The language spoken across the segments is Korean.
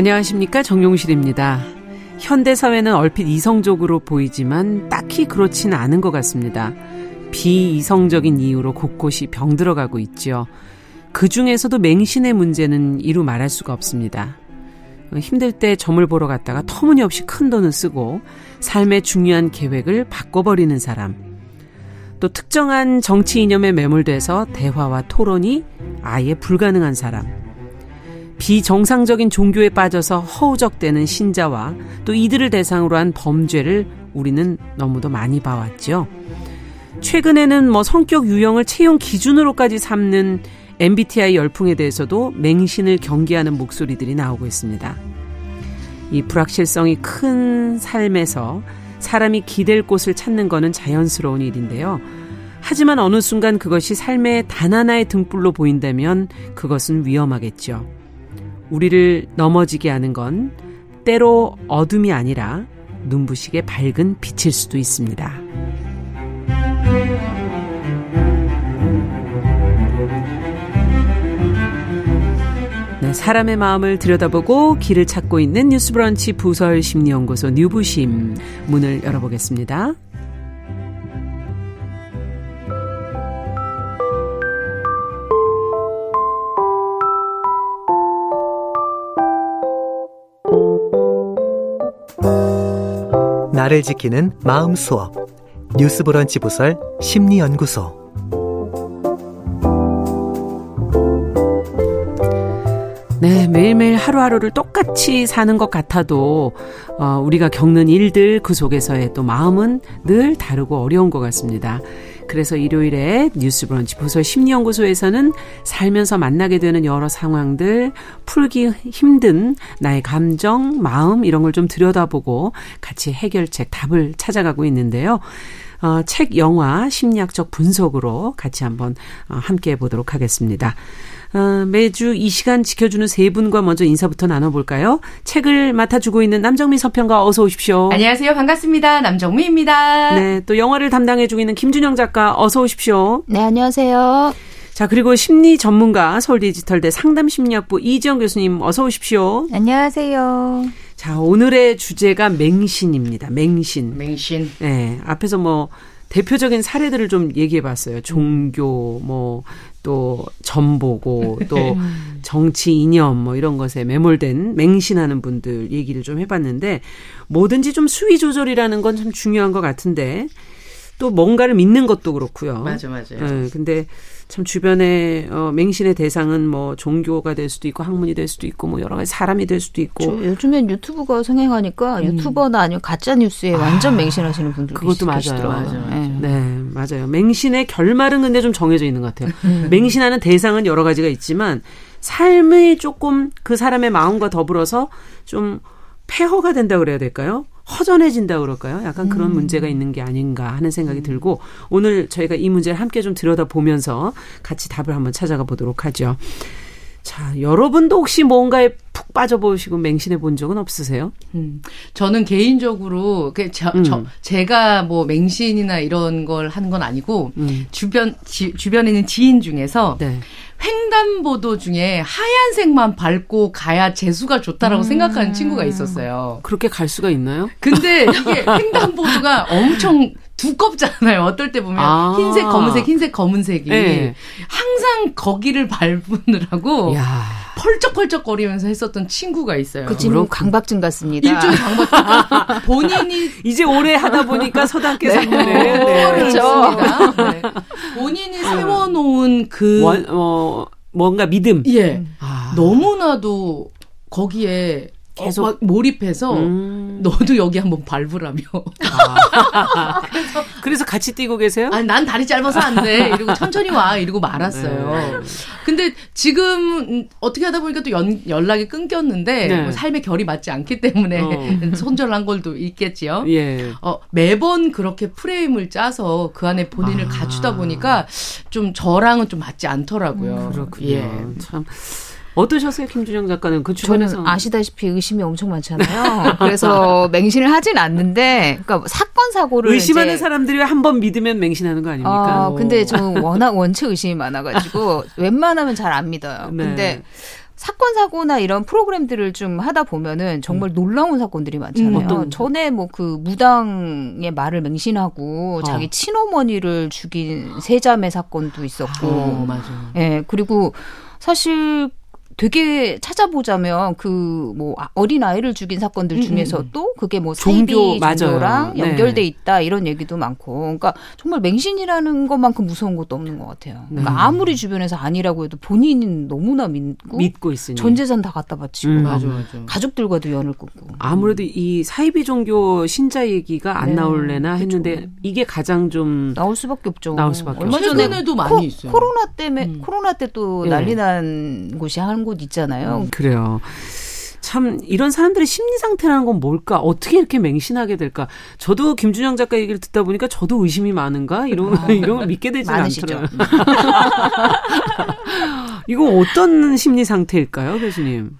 안녕하십니까 정용실입니다. 현대 사회는 얼핏 이성적으로 보이지만 딱히 그렇진 않은 것 같습니다. 비이성적인 이유로 곳곳이 병들어가고 있죠. 그 중에서도 맹신의 문제는 이루 말할 수가 없습니다. 힘들 때 점을 보러 갔다가 터무니없이 큰 돈을 쓰고 삶의 중요한 계획을 바꿔버리는 사람. 또 특정한 정치 이념에 매몰돼서 대화와 토론이 아예 불가능한 사람. 비정상적인 종교에 빠져서 허우적대는 신자와 또 이들을 대상으로 한 범죄를 우리는 너무도 많이 봐왔죠. 최근에는 뭐 성격 유형을 채용 기준으로까지 삼는 MBTI 열풍에 대해서도 맹신을 경계하는 목소리들이 나오고 있습니다. 이 불확실성이 큰 삶에서 사람이 기댈 곳을 찾는 것은 자연스러운 일인데요. 하지만 어느 순간 그것이 삶의 단 하나의 등불로 보인다면 그것은 위험하겠죠. 우리를 넘어지게 하는 건 때로 어둠이 아니라 눈부시게 밝은 빛일 수도 있습니다. 네, 사람의 마음을 들여다보고 길을 찾고 있는 뉴스브런치 부설 심리연구소 뉴부심 문을 열어보겠습니다. 나를 지키는 마음 수업 뉴스 브런치 부설 심리 연구소 네, 매일매일 하루하루를 똑같이 사는 것 같아도, 어, 우리가 겪는 일들 그 속에서의 또 마음은 늘 다르고 어려운 것 같습니다. 그래서 일요일에 뉴스 브런치 부서 심리연구소에서는 살면서 만나게 되는 여러 상황들, 풀기 힘든 나의 감정, 마음, 이런 걸 좀 들여다보고 같이 해결책, 답을 찾아가고 있는데요. 어, 책, 영화, 심리학적 분석으로 같이 한번 어, 함께 해 보도록 하겠습니다. 어, 매주 이 시간 지켜주는 세 분과 먼저 인사부터 나눠볼까요? 책을 맡아주고 있는 남정미 서평가 어서 오십시오. 안녕하세요. 반갑습니다. 남정미입니다. 네, 또 영화를 담당해주고 있는 김준영 작가 어서 오십시오. 네, 안녕하세요. 자, 그리고 심리 전문가 서울디지털대 상담심리학부 이지영 교수님 어서 오십시오. 안녕하세요. 자, 오늘의 주제가 맹신입니다. 맹신. 맹신. 네, 앞에서 뭐 대표적인 사례들을 좀 얘기해 봤어요. 종교, 뭐, 또, 전보고, 또, 정치 이념, 뭐, 이런 것에 매몰된 맹신하는 분들 얘기를 좀 해봤는데, 뭐든지 좀 수위 조절이라는 건 참 중요한 것 같은데, 또 뭔가를 믿는 것도 그렇고요. 맞아, 맞아요. 네, 근데 참 주변에 어, 맹신의 대상은 뭐 종교가 될 수도 있고 학문이 될 수도 있고 뭐 여러 가지 사람이 될 수도 있고 요즘엔 유튜브가 성행하니까 음. 유튜버나 아니면 가짜 뉴스에 아, 완전 맹신하시는 분들 그것도 맞아요. 맞아요. 네. 네. 맞아요. 맹신의 결말은 근데 좀 정해져 있는 것 같아요. 음. 맹신하는 대상은 여러 가지가 있지만 삶이 조금 그 사람의 마음과 더불어서 좀 폐허가 된다 그래야 될까요? 허전해진다 그럴까요? 약간 그런 음. 문제가 있는 게 아닌가 하는 생각이 음. 들고 오늘 저희가 이 문제를 함께 좀 들여다보면서 같이 답을 한번 찾아가 보도록 하죠. 자, 여러분도 혹시 뭔가에 푹 빠져보시고 맹신해 본 적은 없으세요? 음, 저는 개인적으로, 그, 저, 음. 저, 제가 뭐 맹신이나 이런 걸 하는 건 아니고, 음. 주변, 지, 주변에 있는 지인 중에서, 네. 횡단보도 중에 하얀색만 밟고 가야 재수가 좋다라고 음. 생각하는 친구가 있었어요. 그렇게 갈 수가 있나요? 근데 이게 횡단보도가 엄청 두껍잖아요. 어떨 때 보면 아. 흰색, 검은색, 흰색, 검은색이 네. 항상 거기를 밟으느라고 야. 펄쩍펄쩍거리면서 했었던 친구가 있어요. 그 친구 강박증 같습니다. 일종의 강박증. 본인이 이제 오래 하다 보니까 서당계 상문에 네. 네. 그렇죠. 네. 본인이 세워놓은 그 원, 어, 뭔가 믿음. 예. 아. 너무나도 거기에 계속 어, 몰입해서 음. 너도 여기 한번 밟으라며. 아. 그래서, 그래서 같이 뛰고 계세요? 아니, 난 다리 짧아서 안 돼. 이러고 천천히 와. 이러고 말았어요. 네. 근데 지금 어떻게 하다 보니까 또 연, 연락이 끊겼는데 네. 뭐 삶의 결이 맞지 않기 때문에 어. 손절한 걸도 있겠지요. 예. 어, 매번 그렇게 프레임을 짜서 그 안에 본인을 아. 갖추다 보니까 좀 저랑은 좀 맞지 않더라고요. 음, 그렇군요. 예. 참. 어떠셨어요, 김준영 작가는? 그 주변에서. 저는 아시다시피 의심이 엄청 많잖아요. 그래서 맹신을 하진 않는데, 그러니까 사건, 사고를. 의심하는 사람들이 한 번 믿으면 맹신하는 거 아닙니까? 어, 근데 저는 워낙 원체 의심이 많아가지고, 웬만하면 잘 안 믿어요. 네. 근데 사건 사고나 이런 프로그램들을 좀 하다 보면은 정말 음. 놀라운 사건들이 많잖아요. 음, 전에 뭐 그 무당의 말을 맹신하고 어. 자기 친어머니를 죽인 세자매 사건도 있었고, 어, 맞아. 예 그리고 사실 되게 찾아보자면 그 뭐 어린 아이를 죽인 사건들 음, 중에서도 음. 그게 뭐 종교 종교랑 네. 연결돼 있다 이런 얘기도 많고, 그러니까 정말 맹신이라는 것만큼 무서운 것도 없는 것 같아요. 그러니까 네. 아무리 주변에서 아니라고 해도 본인은 너무나 믿고 믿고 있으니 전 재산 다 갖다 바치고 음, 맞아, 맞아. 가족들과도 연을 끊고 아무래도 이 사이비 종교 신자 얘기가 안 네. 나올래나 했는데 그렇죠. 이게 가장 좀 나올 수밖에 없죠. 나올 수밖에 얼마 전에도 많이 코, 있어요. 코로나 때문에 음. 코로나 때 또 난리 난 곳이 한곳 있잖아요. 음, 그래요. 참 이런 사람들의 심리 상태라는 건 뭘까? 어떻게 이렇게 맹신하게 될까? 저도 김준영 작가 얘기를 듣다 보니까 저도 의심이 많은가? 이런 아, 이런 걸 믿게 되지 않더라고요. 이거 어떤 심리 상태일까요, 교수님?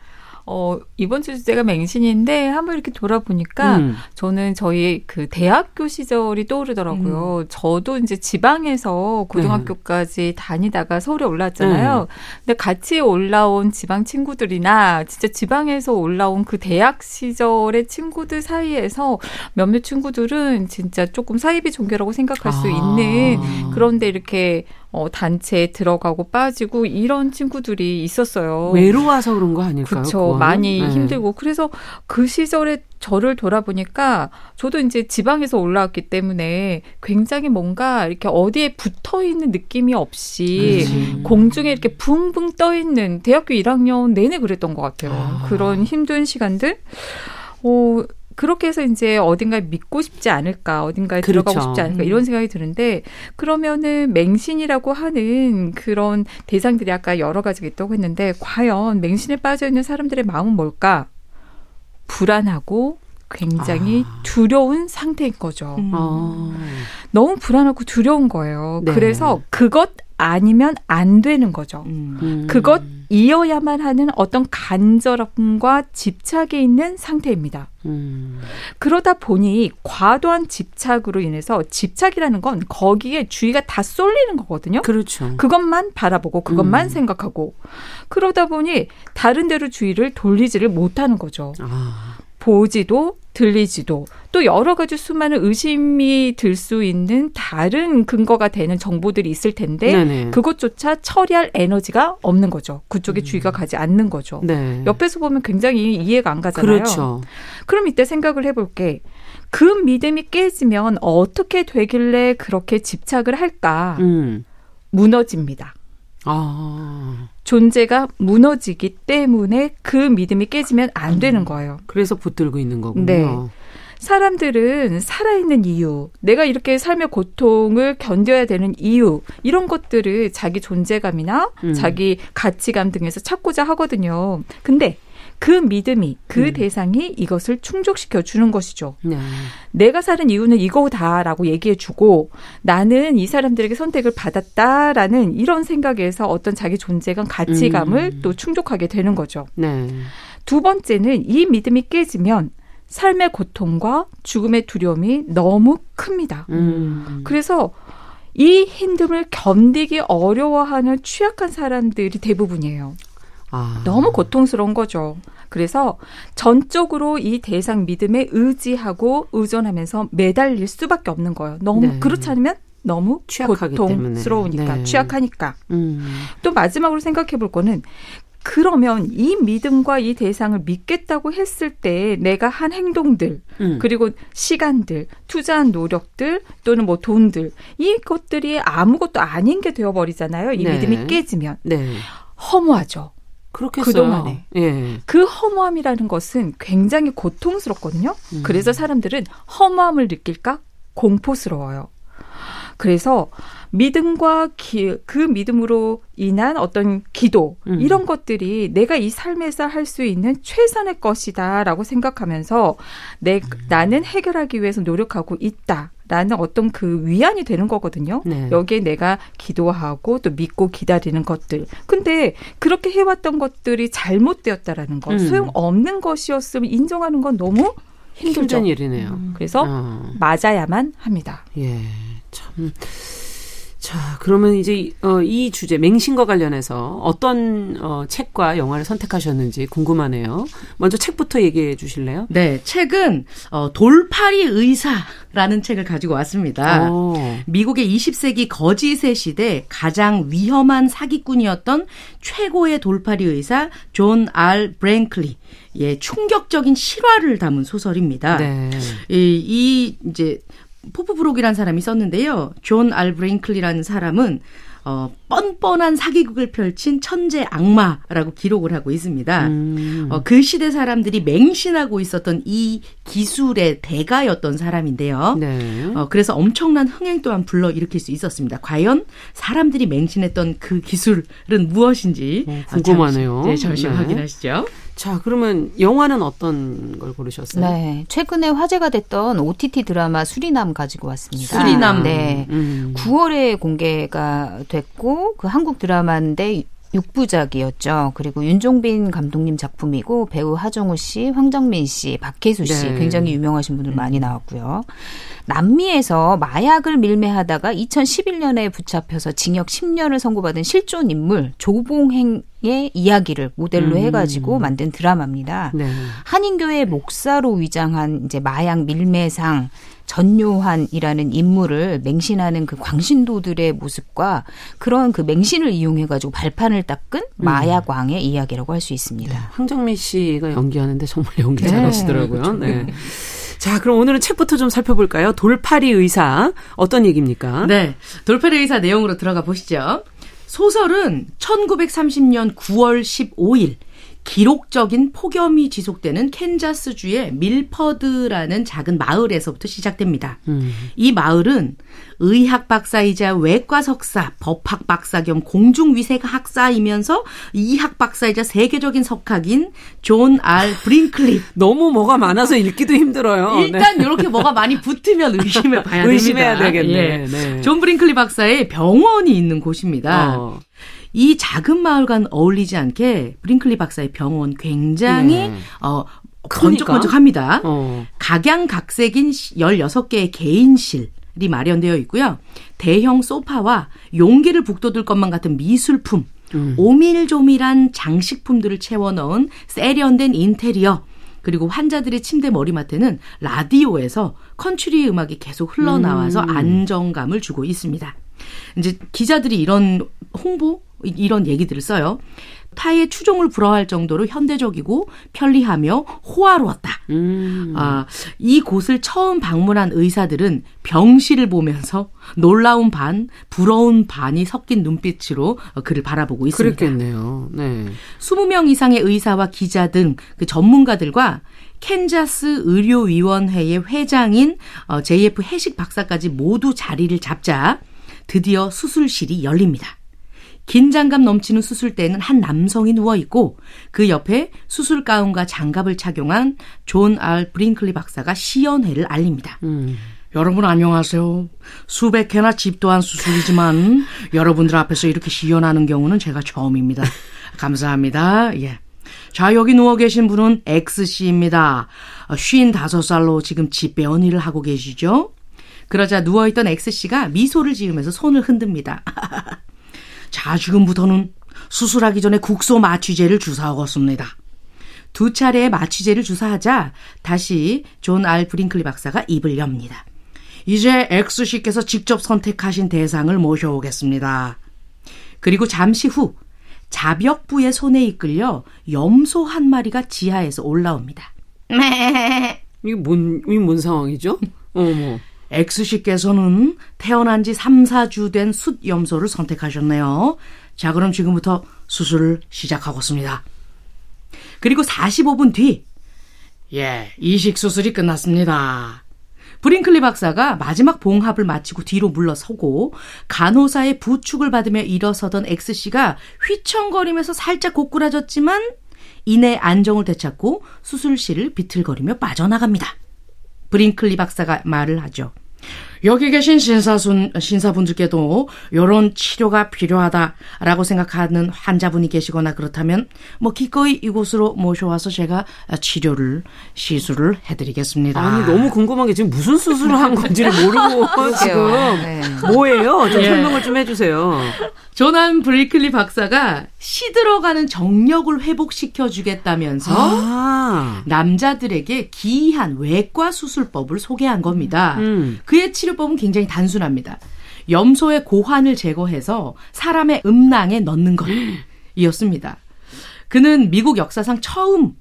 어, 이번 주 주제가 맹신인데 한번 이렇게 돌아보니까 음. 저는 저희 그 대학교 시절이 떠오르더라고요. 음. 저도 이제 지방에서 고등학교까지 네. 다니다가 서울에 올라왔잖아요. 네. 근데 같이 올라온 지방 친구들이나 진짜 지방에서 올라온 그 대학 시절의 친구들 사이에서 몇몇 친구들은 진짜 조금 사이비 종교라고 생각할 아. 수 있는 그런데 이렇게 어, 단체에 들어가고 빠지고 이런 친구들이 있었어요. 외로워서 그런 거 아닐까요? 그렇죠. 많이 네. 힘들고 그래서 그 시절에 저를 돌아보니까 저도 이제 지방에서 올라왔기 때문에 굉장히 뭔가 이렇게 어디에 붙어 있는 느낌이 없이 음. 공중에 이렇게 붕붕 떠 있는 대학교 1학년 내내 그랬던 것 같아요. 아. 그런 힘든 시간들. 어, 그렇게 해서 이제 어딘가에 믿고 싶지 않을까, 어딘가에 그렇죠. 들어가고 싶지 않을까 이런 생각이 드는데 그러면은 맹신이라고 하는 그런 대상들이 아까 여러 가지가 있다고 했는데 과연 맹신에 빠져 있는 사람들의 마음은 뭘까? 불안하고 굉장히 아. 두려운 상태인 거죠. 음. 아. 너무 불안하고 두려운 거예요. 네. 그래서 그것 아니면 안 되는 거죠. 음. 그것 이어야만 하는 어떤 간절함과 집착이 있는 상태입니다. 음. 그러다 보니 과도한 집착으로 인해서 집착이라는 건 거기에 주의가 다 쏠리는 거거든요. 그렇죠. 그것만 바라보고 그것만 음. 생각하고 그러다 보니 다른 데로 주의를 돌리지를 못하는 거죠. 아. 보지도 들리지도 또 여러 가지 수많은 의심이 들 수 있는 다른 근거가 되는 정보들이 있을 텐데 네네. 그것조차 처리할 에너지가 없는 거죠. 그쪽에 음. 주의가 가지 않는 거죠. 네. 옆에서 보면 굉장히 이해가 안 가잖아요. 그렇죠. 그럼 이때 생각을 해볼게. 그 믿음이 깨지면 어떻게 되길래 그렇게 집착을 할까? 음. 무너집니다. 아. 존재가 무너지기 때문에 그 믿음이 깨지면 안 되는 거예요. 그래서 붙들고 있는 거군요. 네. 사람들은 살아있는 이유, 내가 이렇게 삶의 고통을 견뎌야 되는 이유, 이런 것들을 자기 존재감이나 음. 자기 가치감 등에서 찾고자 하거든요. 근데 그 믿음이 그 음. 대상이 이것을 충족시켜 주는 것이죠. 네. 내가 사는 이유는 이거다라고 얘기해 주고 나는 이 사람들에게 선택을 받았다라는 이런 생각에서 어떤 자기 존재감, 가치감을 음. 또 충족하게 되는 거죠. 네. 두 번째는 이 믿음이 깨지면 삶의 고통과 죽음의 두려움이 너무 큽니다. 음. 그래서 이 힘듦을 견디기 어려워하는 취약한 사람들이 대부분이에요. 아. 너무 고통스러운 거죠. 그래서 전적으로 이 대상 믿음에 의지하고 의존하면서 매달릴 수밖에 없는 거예요. 너무 네. 그렇지 않으면 너무 고통스러우니까 네. 취약하니까. 음. 또 마지막으로 생각해 볼 거는 그러면 이 믿음과 이 대상을 믿겠다고 했을 때 내가 한 행동들 음. 그리고 시간들 투자한 노력들 또는 뭐 돈들 이것들이 아무것도 아닌 게 되어버리잖아요. 이 네. 믿음이 깨지면 네. 허무하죠. 그렇겠어요. 그동안에. 예. 그 허무함이라는 것은 굉장히 고통스럽거든요. 음. 그래서 사람들은 허무함을 느낄까 공포스러워요. 그래서 믿음과 기, 그 믿음으로 인한 어떤 기도 음. 이런 것들이 내가 이 삶에서 할 수 있는 최선의 것이다라고 생각하면서 내 음. 나는 해결하기 위해서 노력하고 있다. 라는 어떤 그 위안이 되는 거거든요. 네. 여기에 내가 기도하고 또 믿고 기다리는 것들. 근데 그렇게 해왔던 것들이 잘못되었다라는 것, 음. 소용 없는 것이었으면 인정하는 건 너무 힘들죠. 힘든 일이네요. 음. 그래서 어. 맞아야만 합니다. 예, 참. 자, 그러면 이제 어, 이 주제 맹신과 관련해서 어떤 어, 책과 영화를 선택하셨는지 궁금하네요. 먼저 책부터 얘기해 주실래요? 네, 책은 어, 돌파리 의사라는 책을 가지고 왔습니다. 오. 미국의 20세기 거짓의 시대 가장 위험한 사기꾼이었던 최고의 돌파리 의사 존알 브랭클리 예, 충격적인 실화를 담은 소설입니다. 네. 이, 이 이제 포프 브록이라는 사람이 썼는데요. 존 알 브링클리라는 사람은 어, 뻔뻔한 사기극을 펼친 천재 악마라고 기록을 하고 있습니다. 음. 어, 그 시대 사람들이 맹신하고 있었던 이 기술의 대가였던 사람인데요. 네. 어, 그래서 엄청난 흥행 또한 불러일으킬 수 있었습니다. 과연 사람들이 맹신했던 그 기술은 무엇인지 어, 궁금하네요. 잠시, 네, 잠시 네. 확인하시죠. 자, 그러면 영화는 어떤 걸 고르셨어요? 네. 최근에 화제가 됐던 OTT 드라마 수리남 가지고 왔습니다. 수리남. 네. 음. 9월에 공개가 됐고 그 한국 드라마인데 6부작이었죠. 그리고 윤종빈 감독님 작품이고 배우 하정우 씨, 황정민 씨, 박혜수 씨 네. 굉장히 유명하신 분들 많이 나왔고요. 남미에서 마약을 밀매하다가 2011년에 붙잡혀서 징역 10년을 선고받은 실존 인물 조봉행 의 이야기를 모델로 음. 해가지고 만든 드라마입니다. 네. 한인교회 목사로 위장한 이제 마약 밀매상 전요한이라는 인물을 맹신하는 그 광신도들의 모습과 그런 그 맹신을 이용해가지고 발판을 닦은 음. 마약 왕의 이야기라고 할 수 있습니다. 네. 황정민 씨가 연기하는데 정말 연기 잘하시더라고요. 네. 그렇죠. 네. 자, 그럼 오늘은 책부터 좀 살펴볼까요? 돌파리 의사 어떤 얘기입니까? 네, 돌파리 의사 내용으로 들어가 보시죠. 소설은 1930년 9월 15일 기록적인 폭염이 지속되는 캔자스주의 밀퍼드라는 작은 마을에서부터 시작됩니다. 음. 이 마을은 의학 박사이자 외과 석사, 법학 박사 겸 공중위생 학사이면서 이학 박사이자 세계적인 석학인 존 알 브링클리. 너무 뭐가 많아서 읽기도 힘들어요. 일단 네. 이렇게 뭐가 많이 붙으면 의심해 봐야 됩니다. 의심해야 되겠네. 예. 네. 존 브링클리 박사의 병원이 있는 곳입니다. 어. 이 작은 마을과는 어울리지 않게 브링클리 박사의 병원 굉장히 네. 어 번쩍번쩍합니다. 어. 각양각색인 16개의 개인실 이 마련되어 있고요. 대형 소파와 용기를 북돋을 것만 같은 미술품, 음. 오밀조밀한 장식품들을 채워 넣은 세련된 인테리어, 그리고 환자들의 침대 머리맡에는 라디오에서 컨츄리 음악이 계속 흘러나와서 음. 안정감을 주고 있습니다. 이제 기자들이 이런 홍보 이런 얘기들을 써요. 타의 추종을 불허할 정도로 현대적이고 편리하며 호화로웠다. 음. 아, 이 곳을 처음 방문한 의사들은 병실을 보면서 놀라운 반, 부러운 반이 섞인 눈빛으로 그를 바라보고 있습니다. 그렇겠네요. 네. 20명 이상의 의사와 기자 등 그 전문가들과 캔자스 의료위원회의 회장인 JF 어, 해식 박사까지 모두 자리를 잡자 드디어 수술실이 열립니다. 긴장감 넘치는 수술대에는 한 남성이 누워 있고 그 옆에 수술 가운과 장갑을 착용한 존 알 브링클리 박사가 시연회를 알립니다. 음. 여러분 안녕하세요. 수백 회나 집도한 수술이지만 여러분들 앞에서 이렇게 시연하는 경우는 제가 처음입니다. 감사합니다. 예. 자, 여기 누워 계신 분은 X씨입니다. 55살로 지금 집배원 일을 하고 계시죠? 그러자 누워있던 X씨가 미소를 지으면서 손을 흔듭니다. 자, 지금부터는 수술하기 전에 국소 마취제를 주사하겠습니다. 두 차례의 마취제를 주사하자 다시 존 알 브링클리 박사가 입을 엽니다. 이제 X씨께서 직접 선택하신 대상을 모셔오겠습니다. 그리고 잠시 후 잡역부의 손에 이끌려 염소 한 마리가 지하에서 올라옵니다. 이게 뭔, 이게 뭔 상황이죠? 어머. X씨께서는 태어난 지 3, 4주 된 숫염소를 선택하셨네요. 자, 그럼 지금부터 수술을 시작하겠습니다. 그리고 45분 뒤, 예, 이식 수술이 끝났습니다. 브링클리 박사가 마지막 봉합을 마치고 뒤로 물러서고 간호사의 부축을 받으며 일어서던 X씨가 휘청거리면서 살짝 고꾸라졌지만 이내 안정을 되찾고 수술실을 비틀거리며 빠져나갑니다. 브링클리 박사가 말을 하죠. 여기 계신 신사순, 신사분들께도 이런 치료가 필요하다라고 생각하는 환자분이 계시거나 그렇다면 뭐 기꺼이 이곳으로 모셔와서 제가 치료를 시술을 해드리겠습니다. 아니 너무 궁금한 게 지금 무슨 수술을 한 건지를 모르고 지금 네. 뭐예요? 좀 예. 설명을 좀 해주세요. 조난 브레이클리 박사가 시들어가는 정력을 회복시켜 주겠다면서 아. 남자들에게 기이한 외과 수술법을 소개한 겁니다. 음. 그의 치료법은 굉장히 단순합니다. 염소의 고환을 제거해서 사람의 음낭에 넣는 것이었습니다. 그는 미국 역사상 처음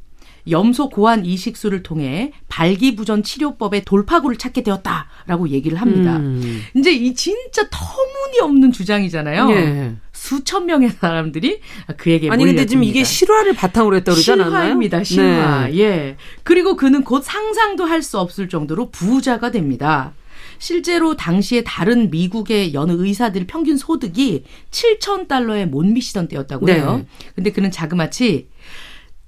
염소 고환 이식술을 통해 발기부전 치료법의 돌파구를 찾게 되었다라고 얘기를 합니다. 음. 이제 이 진짜 터무니없는 주장이잖아요. 예. 수천 명의 사람들이 그에게 아니 근데 지금 이게 실화를 바탕으로 했다고 그러지 않았나요? 실화입니다. 실화. 네. 예. 그리고 그는 곧 상상도 할 수 없을 정도로 부자가 됩니다. 실제로 당시에 다른 미국의 여느 의사들 평균 소득이 7천 달러에 못 미치던 때였다고 해요. 네. 근데 그는 자그마치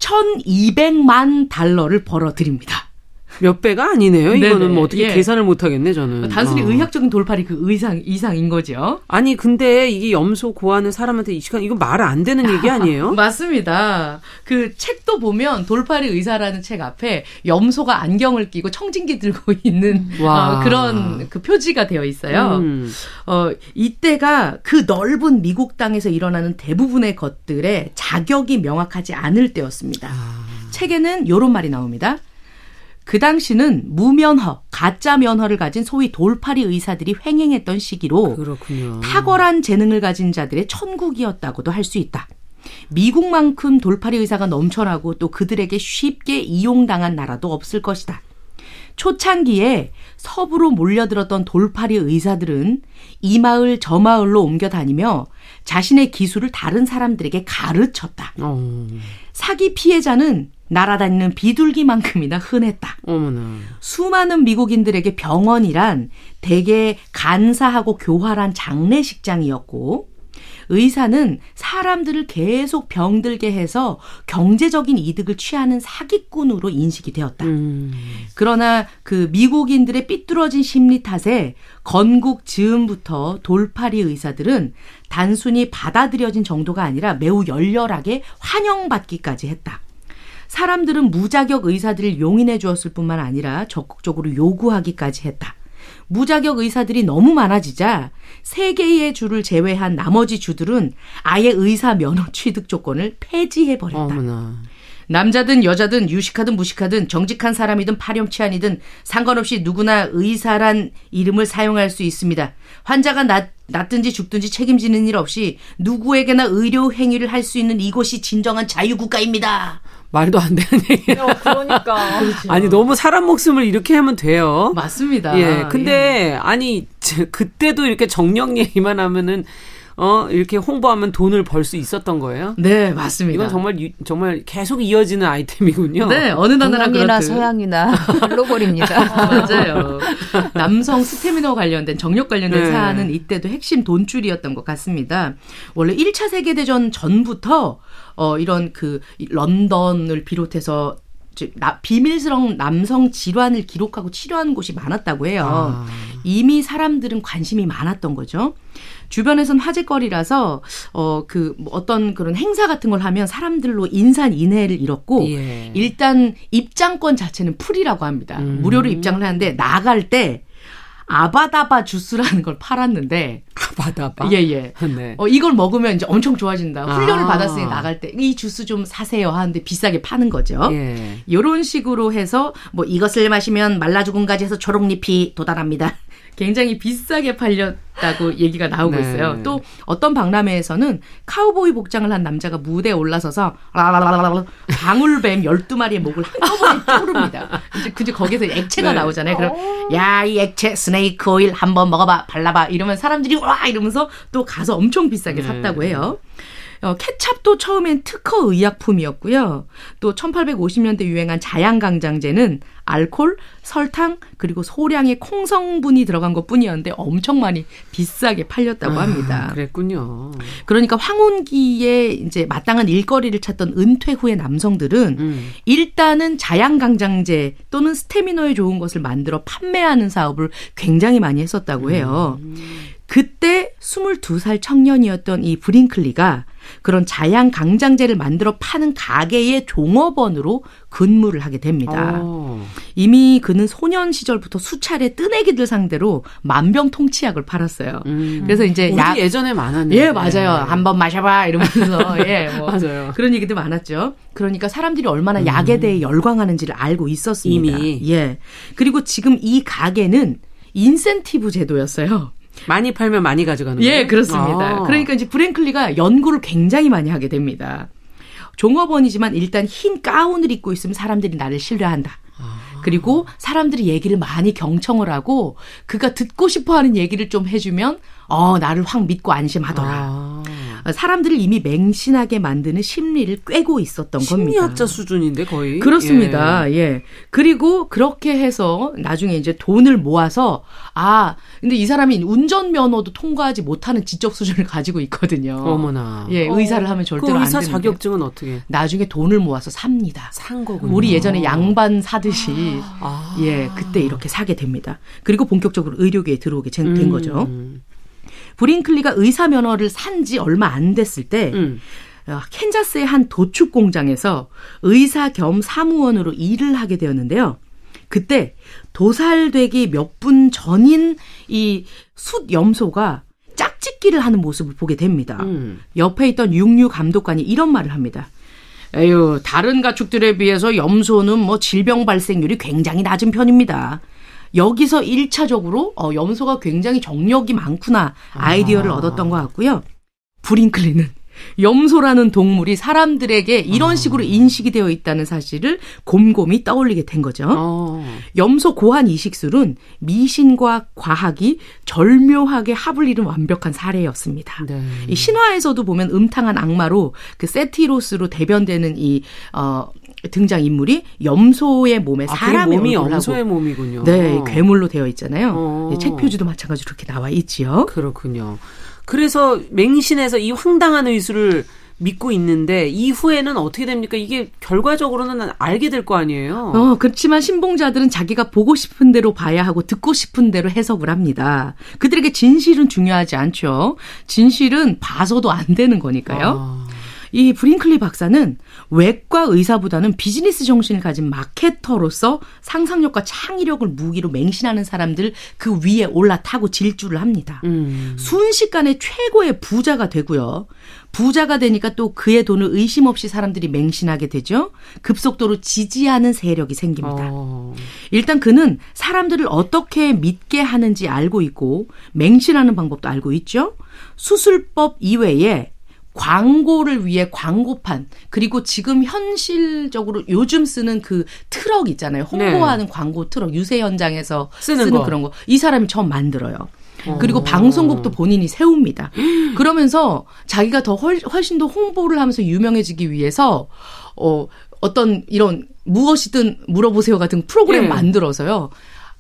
1200만 달러를 벌어들입니다. 몇 배가 아니네요. 이거는 네네. 뭐 어떻게 예. 계산을 못 하겠네, 저는. 단순히 어. 의학적인 돌팔이 그 의상 이상인 거죠. 아니, 근데 이게 염소 고하는 사람한테 이 시간 이거 말 안 되는 얘기 아니에요? 맞습니다. 그 책도 보면 돌팔이 의사라는 책 앞에 염소가 안경을 끼고 청진기 들고 있는 어, 그런 그 표지가 되어 있어요. 음. 어, 이때가 그 넓은 미국 땅에서 일어나는 대부분의 것들의 자격이 명확하지 않을 때였습니다. 아. 책에는 이런 말이 나옵니다. 그 당시는 무면허, 가짜 면허를 가진 소위 돌팔이 의사들이 횡행했던 시기로 그렇군요. 탁월한 재능을 가진 자들의 천국이었다고도 할 수 있다. 미국만큼 돌팔이 의사가 넘쳐나고 또 그들에게 쉽게 이용당한 나라도 없을 것이다. 초창기에 서부로 몰려들었던 돌팔이 의사들은 이 마을 저 마을로 옮겨 다니며 자신의 기술을 다른 사람들에게 가르쳤다. 어. 사기 피해자는 날아다니는 비둘기만큼이나 흔했다. 어머나. 수많은 미국인들에게 병원이란 대개 간사하고 교활한 장례식장이었고 의사는 사람들을 계속 병들게 해서 경제적인 이득을 취하는 사기꾼으로 인식이 되었다. 음. 그러나 그 미국인들의 삐뚤어진 심리 탓에 건국 즈음부터 돌팔이 의사들은 단순히 받아들여진 정도가 아니라 매우 열렬하게 환영받기까지 했다. 사람들은 무자격 의사들을 용인해 주었을 뿐만 아니라 적극적으로 요구하기까지 했다. 무자격 의사들이 너무 많아지자 세 개의 주를 제외한 나머지 주들은 아예 의사 면허 취득 조건을 폐지해 버렸다. 남자든 여자든 유식하든 무식하든 정직한 사람이든 파렴치한이든 상관없이 누구나 의사란 이름을 사용할 수 있습니다. 환자가 낫, 낫든지 죽든지 책임지는 일 없이 누구에게나 의료 행위를 할 수 있는 이곳이 진정한 자유국가입니다. 말도 안 되는 얘기. 어, 그러니까. 그렇죠. 아니 너무 사람 목숨을 이렇게 하면 돼요. 맞습니다. 예. 근데 예. 아니 그때도 이렇게 정령 얘기만 하면은 어 이렇게 홍보하면 돈을 벌 수 있었던 거예요? 네, 맞습니다. 이건 정말 유, 정말 계속 이어지는 아이템이군요. 네, 어느 나라나 그렇듯. 서양이나 글로벌입니다. 맞아요. 남성 스태미너 관련된 정력 관련된 네. 사안은 이때도 핵심 돈줄이었던 것 같습니다. 원래 1차 세계 대전 전부터 어 이런 그 런던을 비롯해서 나, 비밀스러운 남성 질환을 기록하고 치료하는 곳이 많았다고 해요. 아. 이미 사람들은 관심이 많았던 거죠. 주변에선 화제거리라서 어그 뭐 어떤 그런 행사 같은 걸 하면 사람들로 인산 인해를 잃었고 예. 일단 입장권 자체는 풀이라고 합니다. 음. 무료로 입장을 하는데 나갈 때 아바다바 주스라는 걸 팔았는데 아바다바 예예 네. 어 이걸 먹으면 이제 엄청 좋아진다 훈련을 아. 받았으니 나갈 때 이 주스 좀 사세요 하는데 비싸게 파는 거죠 예. 이런 식으로 해서 뭐 이것을 마시면 말라 죽은 가지에서 초록잎이 도달합니다 굉장히 비싸게 팔렸다고 얘기가 나오고 네. 있어요. 또 어떤 박람회에서는 카우보이 복장을 한 남자가 무대에 올라서서 라라라라 방울뱀 12마리의 목을 한꺼번에 쪼릅니다. 이제 그제 거기서 액체가 네. 나오잖아요. 그럼 야, 이 액체 스네이크 오일 한번 먹어 봐. 발라 봐. 이러면 사람들이 와 이러면서 또 가서 엄청 비싸게 네. 샀다고 해요. 어, 케찹도 처음엔 특허 의약품이었고요. 또 1850년대 유행한 자양강장제는 알콜, 설탕, 그리고 소량의 콩 성분이 들어간 것 뿐이었는데 엄청 많이 비싸게 팔렸다고 아, 합니다. 아, 그랬군요. 그러니까 황혼기에 이제 마땅한 일거리를 찾던 은퇴 후의 남성들은 음. 일단은 자양강장제 또는 스테미너에 좋은 것을 만들어 판매하는 사업을 굉장히 많이 했었다고 해요. 음. 그때 22살 청년이었던 이 브링클리가 그런 자양 강장제를 만들어 파는 가게의 종업원으로 근무를 하게 됩니다. 오. 어. 이미 그는 소년 시절부터 수차례 뜨내기들 상대로 만병통치약을 팔았어요. 음. 그래서 이제 약 예전에 많았는데. 예, 맞아요. 한번 마셔봐 이러면서 예, 뭐 맞아요. 그런 얘기도 많았죠. 그러니까 사람들이 얼마나 음. 약에 대해 열광하는지를 알고 있었습니다. 이미 예. 그리고 지금 이 가게는 인센티브 제도였어요. 많이 팔면 많이 가져가는 예, 거예요? 예, 그렇습니다. 아. 그러니까 이제 브랭클리가 연구를 굉장히 많이 하게 됩니다. 종업원이지만 일단 흰 가운을 입고 있으면 사람들이 나를 신뢰한다. 아. 그리고 사람들이 얘기를 많이 경청을 하고 그가 듣고 싶어 하는 얘기를 좀 해주면 어, 나를 확 믿고 안심하더라. 아. 사람들을 이미 맹신하게 만드는 심리를 꿰고 있었던 심리학자 겁니다. 심리학자 수준인데 거의. 그렇습니다. 예. 예. 그리고 그렇게 해서 나중에 이제 돈을 모아서 아, 근데 이 사람이 운전 면허도 통과하지 못하는 지적 수준을 가지고 있거든요. 어머나. 예, 의사를 하면 절대로 그 의사 안 자격증은 어떻게? 나중에 돈을 모아서 삽니다. 산 거군요. 우리 예전에 양반 사듯이 아. 예, 그때 이렇게 사게 됩니다. 그리고 본격적으로 의료계에 들어오게 된 음. 거죠. 브링클리가 의사 면허를 산 지 얼마 안 됐을 때 음. 어, 캔자스의 한 도축 공장에서 의사 겸 사무원으로 일을 하게 되었는데요. 그때 도살되기 몇 분 전인 이 숫 염소가 짝짓기를 하는 모습을 보게 됩니다. 음. 옆에 있던 육류 감독관이 이런 말을 합니다. 에휴, 다른 가축들에 비해서 염소는 뭐 질병 발생률이 굉장히 낮은 편입니다. 여기서 1차적으로 어, 염소가 굉장히 정력이 많구나 아이디어를 아. 얻었던 것 같고요. 브링클리는 염소라는 동물이 사람들에게 이런 아. 식으로 인식이 되어 있다는 사실을 곰곰이 떠올리게 된 거죠. 어. 염소 고한 이식술은 미신과 과학이 절묘하게 합을 이룬 완벽한 사례였습니다. 네. 이 신화에서도 보면 음탕한 악마로 그 세티로스로 대변되는 이 어, 등장 인물이 염소의 몸에 아, 사람의 몸이 염소의 몸이군요. 네, 괴물로 되어 있잖아요. 어. 책 표지도 마찬가지로 그렇게 나와 있지요. 그렇군요. 그래서 맹신해서 이 황당한 의술을 믿고 있는데 이후에는 어떻게 됩니까? 이게 결과적으로는 알게 될 거 아니에요. 어, 그렇지만 신봉자들은 자기가 보고 싶은 대로 봐야 하고 듣고 싶은 대로 해석을 합니다. 그들에게 진실은 중요하지 않죠. 진실은 봐서도 안 되는 거니까요. 아. 이 브링클리 박사는 외과 의사보다는 비즈니스 정신을 가진 마케터로서 상상력과 창의력을 무기로 맹신하는 사람들 그 위에 올라타고 질주를 합니다. 음. 순식간에 최고의 부자가 되고요. 부자가 되니까 또 그의 돈을 의심 없이 사람들이 맹신하게 되죠. 급속도로 지지하는 세력이 생깁니다. 어. 일단 그는 사람들을 어떻게 믿게 하는지 알고 있고 맹신하는 방법도 알고 있죠. 수술법 이외에 광고를 위해 광고판 그리고 지금 현실적으로 요즘 쓰는 그 트럭 있잖아요. 홍보하는 네. 광고 트럭 유세 현장에서 쓰는, 쓰는 그런 거 이 사람이 처음 만들어요. 그리고 어. 방송국도 본인이 세웁니다. 그러면서 자기가 더 훨, 훨씬 더 홍보를 하면서 유명해지기 위해서 어 어떤 이런 무엇이든 물어보세요 같은 프로그램 네. 만들어서요.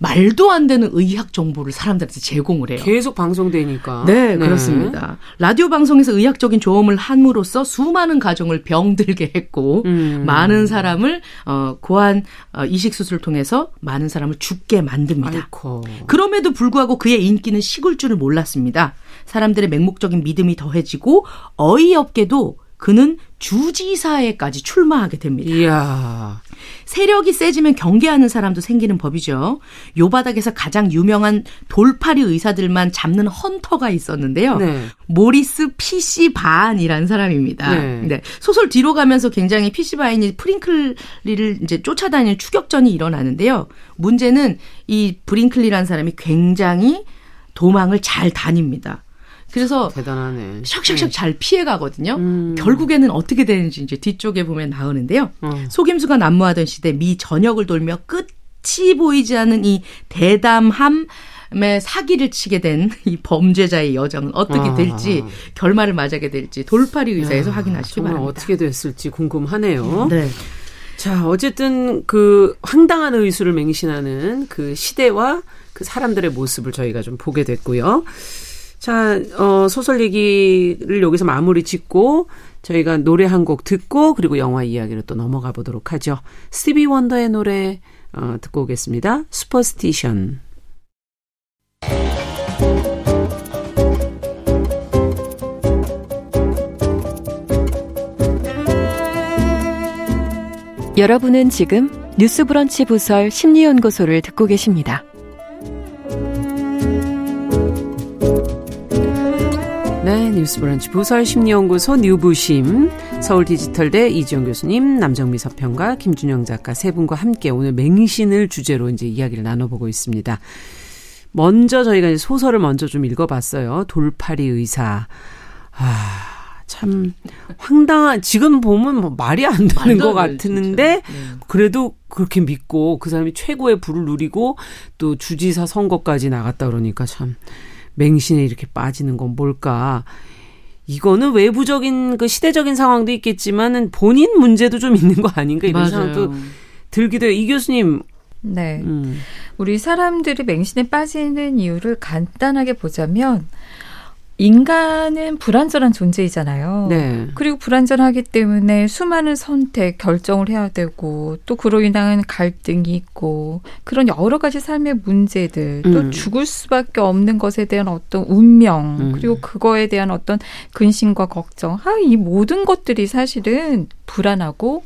말도 안 되는 의학 정보를 사람들한테 제공을 해요. 계속 방송되니까. 네, 네, 그렇습니다. 라디오 방송에서 의학적인 조언을 함으로써 수많은 가정을 병들게 했고 음. 많은 사람을 어 고한 어, 이식 수술을 통해서 많은 사람을 죽게 만듭니다. 아이고. 그럼에도 불구하고 그의 인기는 식을 줄을 몰랐습니다. 사람들의 맹목적인 믿음이 더해지고 어이없게도 그는 주지사에까지 출마하게 됩니다. 이야. 세력이 세지면 경계하는 사람도 생기는 법이죠. 요 바닥에서 가장 유명한 돌팔이 의사들만 잡는 헌터가 있었는데요. 네. 모리스 피시바인이라는 사람입니다. 네. 네. 소설 뒤로 가면서 굉장히 피시바인이 브링클리를 이제 쫓아다니는 추격전이 일어나는데요. 문제는 이 브링클리라는 사람이 굉장히 도망을 잘 다닙니다. 그래서 대단하네. 샥샥샥 네. 잘 피해 가거든요. 음. 결국에는 어떻게 되는지 이제 뒤쪽에 보면 나오는데요. 어. 속임수가 난무하던 시대 미 전역을 돌며 끝이 보이지 않는 이 대담함 사기를 치게 된 이 범죄자의 여정은 어떻게 아. 될지 결말을 맞게 될지 돌파리 의사에서 야, 확인하시기 정말 바랍니다. 어떻게 됐을지 궁금하네요. 네. 자, 어쨌든 그 황당한 의수를 맹신하는 그 시대와 그 사람들의 모습을 저희가 좀 보게 됐고요. 자, 어, 소설 얘기를 여기서 마무리 짓고 저희가 노래 한 곡 듣고 그리고 영화 이야기로 또 넘어가 보도록 하죠. 스티비 원더의 노래 어, 듣고 오겠습니다. Superstition. 여러분은 지금 뉴스브런치 부설 심리연구소를 듣고 계십니다. 네, 뉴스브런치 부설 심리연구소 뉴부심 서울 디지털대 이지영 교수님, 남정미 서평가, 김준영 작가 세 분과 함께 오늘 맹신을 주제로 이제 이야기를 나눠보고 있습니다. 먼저 저희가 이제 소설을 먼저 좀 읽어봤어요. 돌팔이 의사. 아, 참 황당한 지금 보면 뭐 말이 안 되는 것 같았는데 네. 그래도 그렇게 믿고 그 사람이 최고의 부를 누리고 또 주지사 선거까지 나갔다 그러니까 참 맹신에 이렇게 빠지는 건 뭘까? 이거는 외부적인 그 시대적인 상황도 있겠지만은 본인 문제도 좀 있는 거 아닌가 이런 맞아요. 생각도 들기도 해요. 이 교수님. 네. 음. 우리 사람들이 맹신에 빠지는 이유를 간단하게 보자면 인간은 불완전한 존재이잖아요. 네. 그리고 불완전하기 때문에 수많은 선택, 결정을 해야 되고 또 그로 인한 갈등이 있고 그런 여러 가지 삶의 문제들, 또 음. 죽을 수밖에 없는 것에 대한 어떤 운명, 음. 그리고 그거에 대한 어떤 근심과 걱정, 아, 이 모든 것들이 사실은 불안하고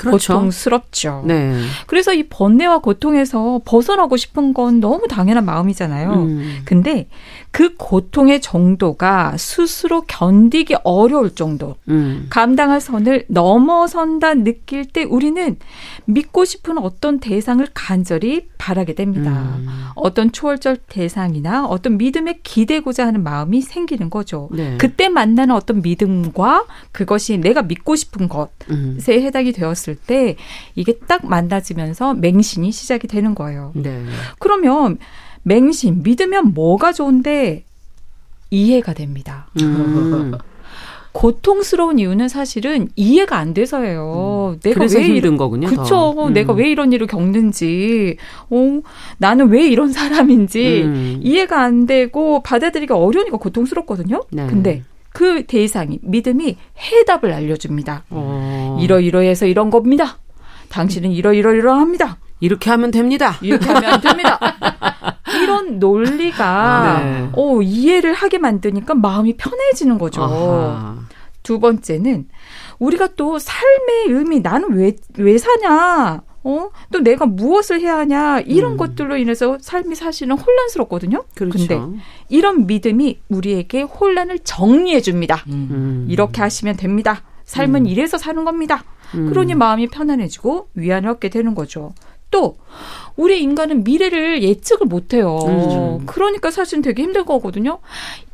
그렇죠. 고통스럽죠. 네. 그래서 이 번뇌와 고통에서 벗어나고 싶은 건 너무 당연한 마음이잖아요. 음. 근데 그 고통의 정도가 스스로 견디기 어려울 정도, 음. 감당할 선을 넘어선다 느낄 때 우리는 믿고 싶은 어떤 대상을 간절히 바라게 됩니다. 음. 어떤 초월적 대상이나 어떤 믿음에 기대고자 하는 마음이 생기는 거죠. 네. 그때 만나는 어떤 믿음과 그것이 내가 믿고 싶은 것에 음. 해당이 되었을 때 이게 딱 만나지면서 맹신이 시작이 되는 거예요. 네. 그러면 맹신, 믿으면 뭐가 좋은데 이해가 됩니다. 음. 고통스러운 이유는 사실은 이해가 안 돼서예요. 음. 내가 왜 힘든 거군요. 그렇죠. 음. 내가 왜 이런 일을 겪는지, 어, 나는 왜 이런 사람인지 음. 이해가 안 되고 받아들이기 어려우니까 고통스럽거든요. 네. 근데 그 대상이 믿음이 해답을 알려줍니다. 어. 이러이러해서 이런 겁니다. 당신은 이러이러이러합니다. 이렇게 하면 됩니다. 이렇게 하면 됩니다. 이런 논리가 네. 어, 이해를 하게 만드니까 마음이 편해지는 거죠. 아하. 두 번째는 우리가 또 삶의 의미 나는 왜 왜 사냐? 어? 또 내가 무엇을 해야 하냐? 이런 음. 것들로 인해서 삶이 사실은 혼란스럽거든요. 그렇죠. 근데 이런 믿음이 우리에게 혼란을 정리해 줍니다. 음. 이렇게 하시면 됩니다. 삶은 음. 이래서 사는 겁니다. 음. 그러니 마음이 편안해지고 위안을 얻게 되는 거죠. 또 우리 인간은 미래를 예측을 못해요. 음. 그러니까 사실 되게 힘든 거거든요.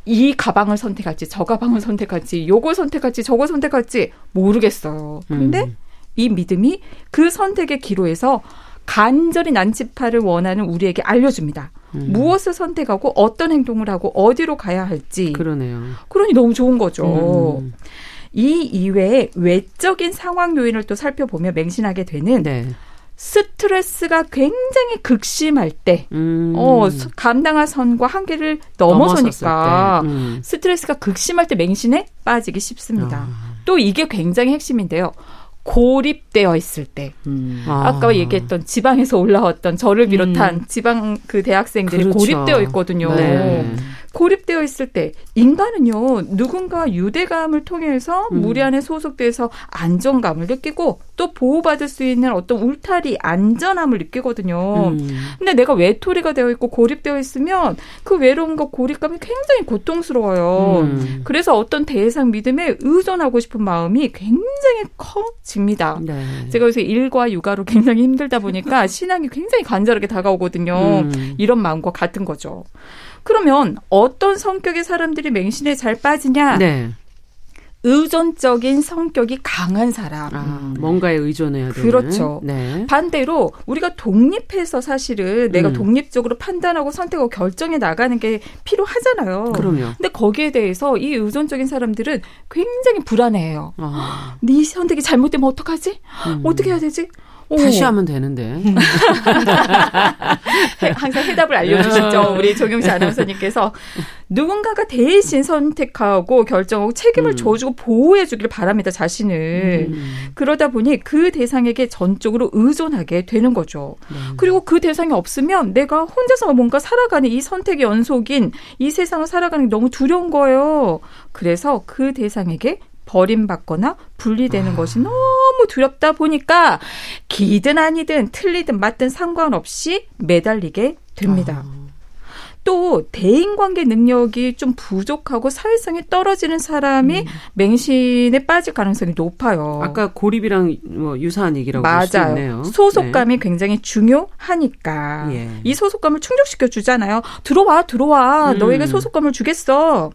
이 가방을 선택할지 저 가방을 선택할지 요걸 선택할지 저걸 선택할지 모르겠어요. 근데 음. 이 믿음이 그 선택의 기로에서 간절히 난치파를 원하는 우리에게 알려줍니다. 음. 무엇을 선택하고 어떤 행동을 하고 어디로 가야 할지. 그러네요. 그러니 너무 좋은 거죠. 음. 이 이외에 외적인 상황 요인을 또 살펴보며 맹신하게 되는 네. 스트레스가 굉장히 극심할 때, 음. 어, 감당할 선과 한계를 넘어서니까 음. 스트레스가 극심할 때 맹신에 빠지기 쉽습니다. 아. 또 이게 굉장히 핵심인데요. 고립되어 있을 때 음. 아. 까 얘기했던 지방에서 올라왔던 저를 비롯한 음. 지방 그 대학생들이 그렇죠. 고립되어 있거든요. 네. 고립되어 있을 때 인간은요 누군가 유대감을 통해서 음. 무리 안에 소속돼서 안정감을 느끼고 또 보호받을 수 있는 어떤 울타리 안전함을 느끼거든요. 음. 근데 내가 외톨이가 되어 있고 고립되어 있으면 그 외로움과 고립감이 굉장히 고통스러워요. 음. 그래서 어떤 대상 믿음에 의존하고 싶은 마음이 굉장히 커집니다. 네. 제가 요새 일과 육아로 굉장히 힘들다 보니까 신앙이 굉장히 간절하게 다가오거든요. 음. 이런 마음과 같은 거죠. 그러면 어떤 성격의 사람들이 맹신에 잘 빠지냐? 네. 의존적인 성격이 강한 사람. 아, 뭔가에 의존해야 되는. 그렇죠. 네. 반대로 우리가 독립해서 사실은 내가 음. 독립적으로 판단하고 선택하고 결정해 나가는 게 필요하잖아요. 그럼요. 근데 거기에 대해서 이 의존적인 사람들은 굉장히 불안해해요. 아. 네 선택이 잘못되면 어떡하지? 음. 어떻게 해야 되지? 다시 하면 되는데. 항상 해답을 알려주시죠. 우리 조경씨 아나운서님께서. 누군가가 대신 선택하고 결정하고 책임을 음. 져주고 보호해주기를 바랍니다. 자신을. 음. 그러다 보니 그 대상에게 전적으로 의존하게 되는 거죠. 네. 그리고 그 대상이 없으면 내가 혼자서 뭔가 살아가는 이 선택의 연속인 이 세상을 살아가는 게 너무 두려운 거예요. 그래서 그 대상에게 버림받거나 분리되는 아. 것이 너무 두렵다 보니까 기든 아니든 틀리든 맞든 상관없이 매달리게 됩니다. 아. 또 대인관계 능력이 좀 부족하고 사회성이 떨어지는 사람이 음. 맹신에 빠질 가능성이 높아요. 아까 고립이랑 뭐 유사한 얘기라고 맞아요. 있네요. 소속감이 네. 굉장히 중요하니까 예. 이 소속감을 충족시켜 주잖아요. 들어와 들어와 음. 너에게 소속감을 주겠어.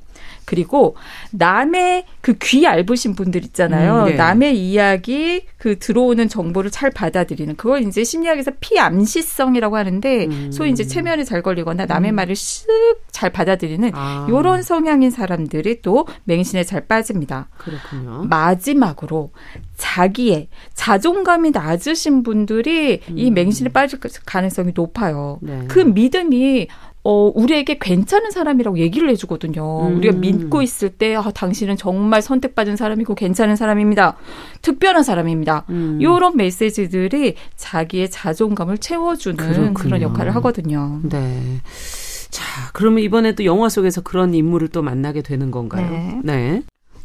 그리고 남의 그 귀 얇으신 분들 있잖아요. 음, 네. 남의 이야기 그 들어오는 정보를 잘 받아들이는 그걸 이제 심리학에서 피암시성이라고 하는데 음. 소위 이제 체면이 잘 걸리거나 남의 음. 말을 쓱 잘 받아들이는 아. 요런 성향인 사람들이 또 맹신에 잘 빠집니다. 그렇군요. 마지막으로 자기의 자존감이 낮으신 분들이 이 음. 맹신에 빠질 가능성이 높아요. 네. 그 믿음이 어, 우리에게 괜찮은 사람이라고 얘기를 해주거든요. 음. 우리가 믿고 있을 때, 아, 당신은 정말 선택받은 사람이고 괜찮은 사람입니다. 특별한 사람입니다. 음. 이런 메시지들이 자기의 자존감을 채워주는 그렇군요. 그런 역할을 하거든요. 네. 자, 그러면 이번에 도 영화 속에서 그런 인물을 또 만나게 되는 건가요? 네. 네.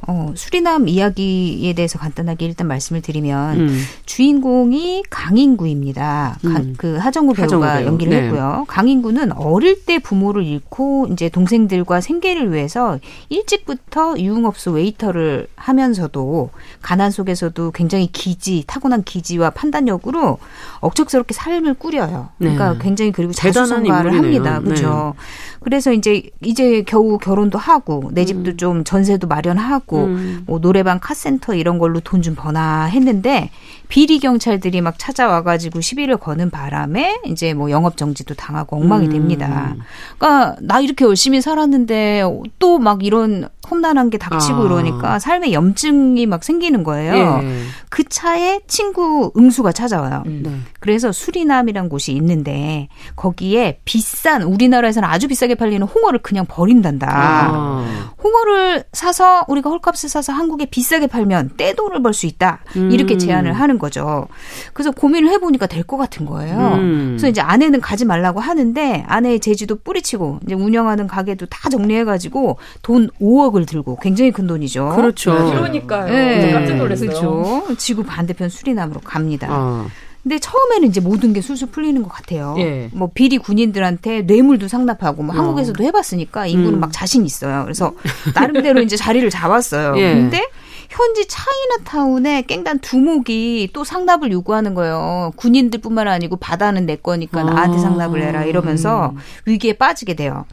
어, 수리남 이야기에 대해서 간단하게 일단 말씀을 드리면 음. 주인공이 강인구입니다. 음. 가, 그 하정우 배우가 하정우 배우. 연기를 네. 했고요. 강인구는 어릴 때 부모를 잃고 이제 동생들과 생계를 위해서 일찍부터 유흥업소 웨이터를 하면서도 가난 속에서도 굉장히 기지 타고난 기지와 판단력으로 억척스럽게 삶을 꾸려요. 그러니까 네. 굉장히 그리고 자수성가를 합니다. 그렇죠. 네. 그래서 이제 이제 겨우 결혼도 하고 내 집도 음. 좀 전세도 마련하고 음. 뭐 노래방 카센터 이런 걸로 돈 좀 버나 했는데 비리 경찰들이 막 찾아와 가지고 시비를 거는 바람에 이제 뭐 영업 정지도 당하고 엉망이 음. 됩니다. 그러니까 나 이렇게 열심히 살았는데 또 막 이런 험난한 게 닥치고 아. 이러니까 삶에 염증이 막 생기는 거예요. 예. 그 차에 친구 응수가 찾아와요. 음. 네. 그래서 수리남이란 곳이 있는데 거기에 비싼 우리나라에서는 아주 비싸게 팔리는 홍어를 그냥 버린단다. 아. 홍어를 사서 우리가 헐값을 사서 한국에 비싸게 팔면 떼돈을 벌 수 있다. 이렇게 음. 제안을 하는 거죠. 그래서 고민을 해보니까 될 것 같은 거예요. 음. 그래서 이제 아내는 가지 말라고 하는데 아내의 재주도 뿌리치고 이제 운영하는 가게도 다 정리해가지고 돈 5억을 들고 굉장히 큰 돈이죠. 그렇죠. 네. 그러니까요. 네. 깜짝 놀랐어요. 그렇죠. 지구 반대편 수리남으로 갑니다. 어. 근데 처음에는 이제 모든 게 술술 풀리는 것 같아요. 예. 뭐 비리 군인들한테 뇌물도 상납하고 뭐 어. 한국에서도 해봤으니까 인구는 음. 막 자신 있어요. 그래서 나름대로 이제 자리를 잡았어요. 예. 근데 현지 차이나타운에 깽단 두목이 또 상납을 요구하는 거예요. 군인들뿐만 아니고 바다는 내 거니까 나한테 아. 상납을 해라 이러면서 위기에 빠지게 돼요.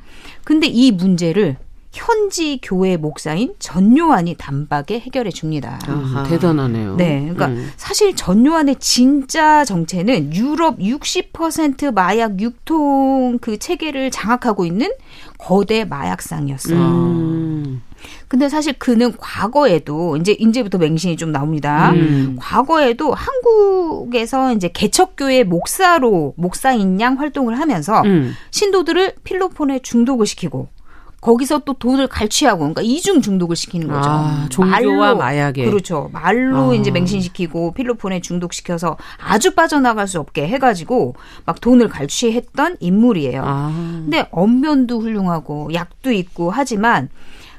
근데 이 문제를 현지 교회 목사인 전요한이 단박에 해결해 줍니다. 아하, 대단하네요. 네. 그러니까 음. 사실 전요한의 진짜 정체는 유럽 60% 마약 유통 그 체계를 장악하고 있는 거대 마약상이었어요. 음. 근데 사실 그는 과거에도 이제 이제부터 맹신이 좀 나옵니다. 음. 과거에도 한국에서 이제 개척교회 목사로 목사인 양 활동을 하면서 음. 신도들을 필로폰에 중독을 시키고 거기서 또 돈을 갈취하고 그러니까 이중 중독을 시키는 거죠. 아, 종교와 마약에 그렇죠. 말로 아. 이제 맹신시키고 필로폰에 중독시켜서 아주 빠져나갈 수 없게 해가지고 막 돈을 갈취했던 인물이에요. 아. 근데 언변도 훌륭하고 약도 있고 하지만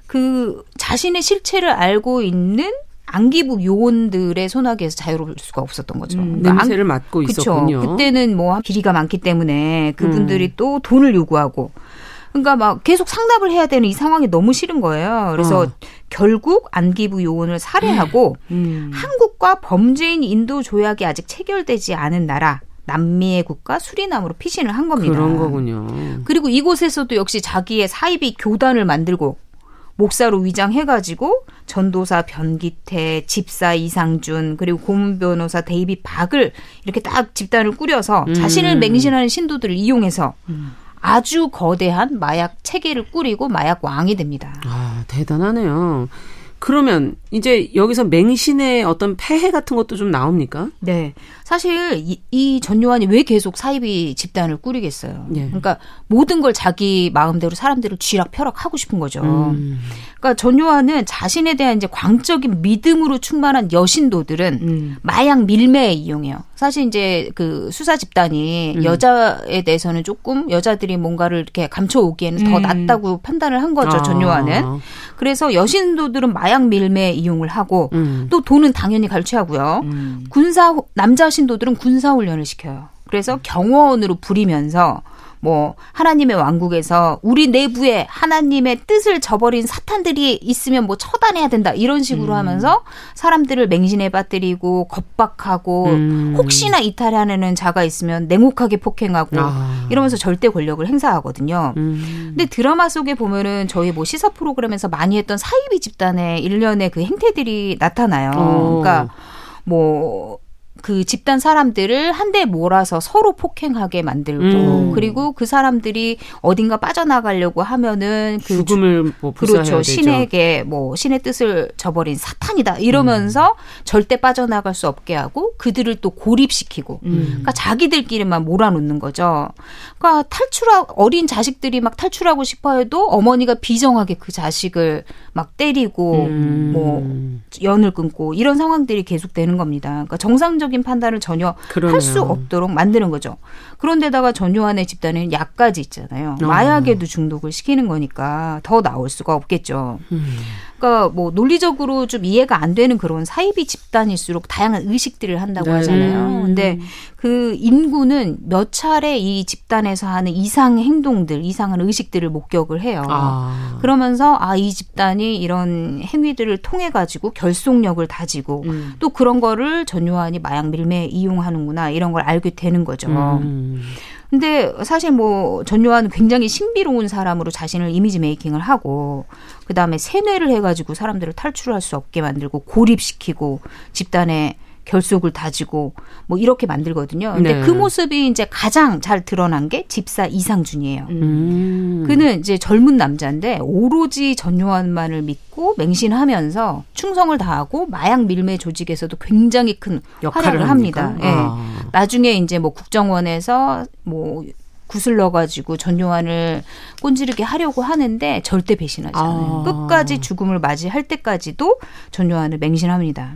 그 자신의 실체를 알고 있는 안기부 요원들의 손아귀에서 자유로울 수가 없었던 거죠. 음, 그러니까 냄새를 안, 맡고 있었군요. 그때는 뭐 비리가 많기 때문에 그분들이 음. 또 돈을 요구하고 그러니까 막 계속 상납을 해야 되는 이 상황이 너무 싫은 거예요. 그래서 어. 결국 안기부 요원을 살해하고 음. 한국과 범죄인 인도 조약이 아직 체결되지 않은 나라 남미의 국가 수리남으로 피신을 한 겁니다. 그런 거군요. 그리고 이곳에서도 역시 자기의 사이비 교단을 만들고 목사로 위장해가지고 전도사 변기태, 집사 이상준, 그리고 고문 변호사 데이비 박을 이렇게 딱 집단을 꾸려서 음. 자신을 맹신하는 신도들을 이용해서 음. 아주 거대한 마약 체계를 꾸리고 마약 왕이 됩니다. 아, 대단하네요. 그러면 이제 여기서 맹신의 어떤 폐해 같은 것도 좀 나옵니까? 네. 사실 이, 이 전요한이 왜 계속 사이비 집단을 꾸리겠어요. 네. 그러니까 모든 걸 자기 마음대로 사람들을 쥐락펴락 하고 싶은 거죠. 음. 그러니까 전 요한은 자신에 대한 이제 광적인 믿음으로 충만한 여신도들은 음. 마약 밀매에 이용해요. 사실 이제 그 수사 집단이 음. 여자에 대해서는 조금 여자들이 뭔가를 이렇게 감춰오기에는 더 음. 낫다고 판단을 한 거죠. 아. 전 요한은. 그래서 여신도들은 마약 밀매 이용을 하고 음. 또 돈은 당연히 갈취하고요. 음. 군사 남자 신도들은 군사 훈련을 시켜요. 그래서 경호원으로 부리면서 뭐 하나님의 왕국에서 우리 내부에 하나님의 뜻을 저버린 사탄들이 있으면 뭐 처단해야 된다 이런 식으로 음. 하면서 사람들을 맹신에 빠뜨리고 겁박하고 음. 혹시나 이탈하는 자가 있으면 냉혹하게 폭행하고 아. 이러면서 절대 권력을 행사하거든요. 음. 근데 드라마 속에 보면은 저희 뭐 시사 프로그램에서 많이 했던 사이비 집단의 일련의 그 행태들이 나타나요. 오. 그러니까 뭐 그 집단 사람들을 한데 몰아서 서로 폭행하게 만들고 음. 그리고 그 사람들이 어딘가 빠져나가려고 하면은 그 죽음을 뭐 그렇죠 신에게 뭐 신의 뜻을 저버린 사탄이다 이러면서 음. 절대 빠져나갈 수 없게 하고 그들을 또 고립시키고 음. 그러니까 자기들끼리만 몰아놓는 거죠. 그러니까 탈출하 어린 자식들이 막 탈출하고 싶어해도 어머니가 비정하게 그 자식을 막 때리고 음. 뭐 연을 끊고 이런 상황들이 계속되는 겁니다. 그러니까 정상적인 판단을 전혀 할 수 없도록 만드는 거죠. 그런데다가 전요한의 집단에는 약까지 있잖아요. 어. 마약에도 중독을 시키는 거니까 더 나올 수가 없겠죠. 음. 그러니까 뭐 논리적으로 좀 이해가 안 되는 그런 사이비 집단일수록 다양한 의식들을 한다고 네. 하잖아요. 근데 그 인구는 몇 차례 이 집단에서 하는 이상 행동들, 이상한 의식들을 목격을 해요. 아. 그러면서 아 이 집단이 이런 행위들을 통해 가지고 결속력을 다지고 음. 또 그런 거를 전요한이 마약 밀매에 이용하는구나 이런 걸 알게 되는 거죠. 음. 근데 사실 뭐 전요한은 굉장히 신비로운 사람으로 자신을 이미지 메이킹을 하고 그다음에 세뇌를 해 가지고 사람들을 탈출할 수 없게 만들고 고립시키고 집단에 결속을 다지고 뭐 이렇게 만들거든요. 근데 네. 그 모습이 이제 가장 잘 드러난 게 집사 이상준이에요. 음. 그는 이제 젊은 남자인데 오로지 전요한만을 믿고 맹신하면서 충성을 다하고 마약 밀매 조직에서도 굉장히 큰 활약을 합니다. 예. 아. 나중에 이제 뭐 국정원에서 뭐 구슬 넣어가지고 전요한을 꼰지르게 하려고 하는데 절대 배신하지 않아요. 아. 끝까지 죽음을 맞이할 때까지도 전요한을 맹신합니다.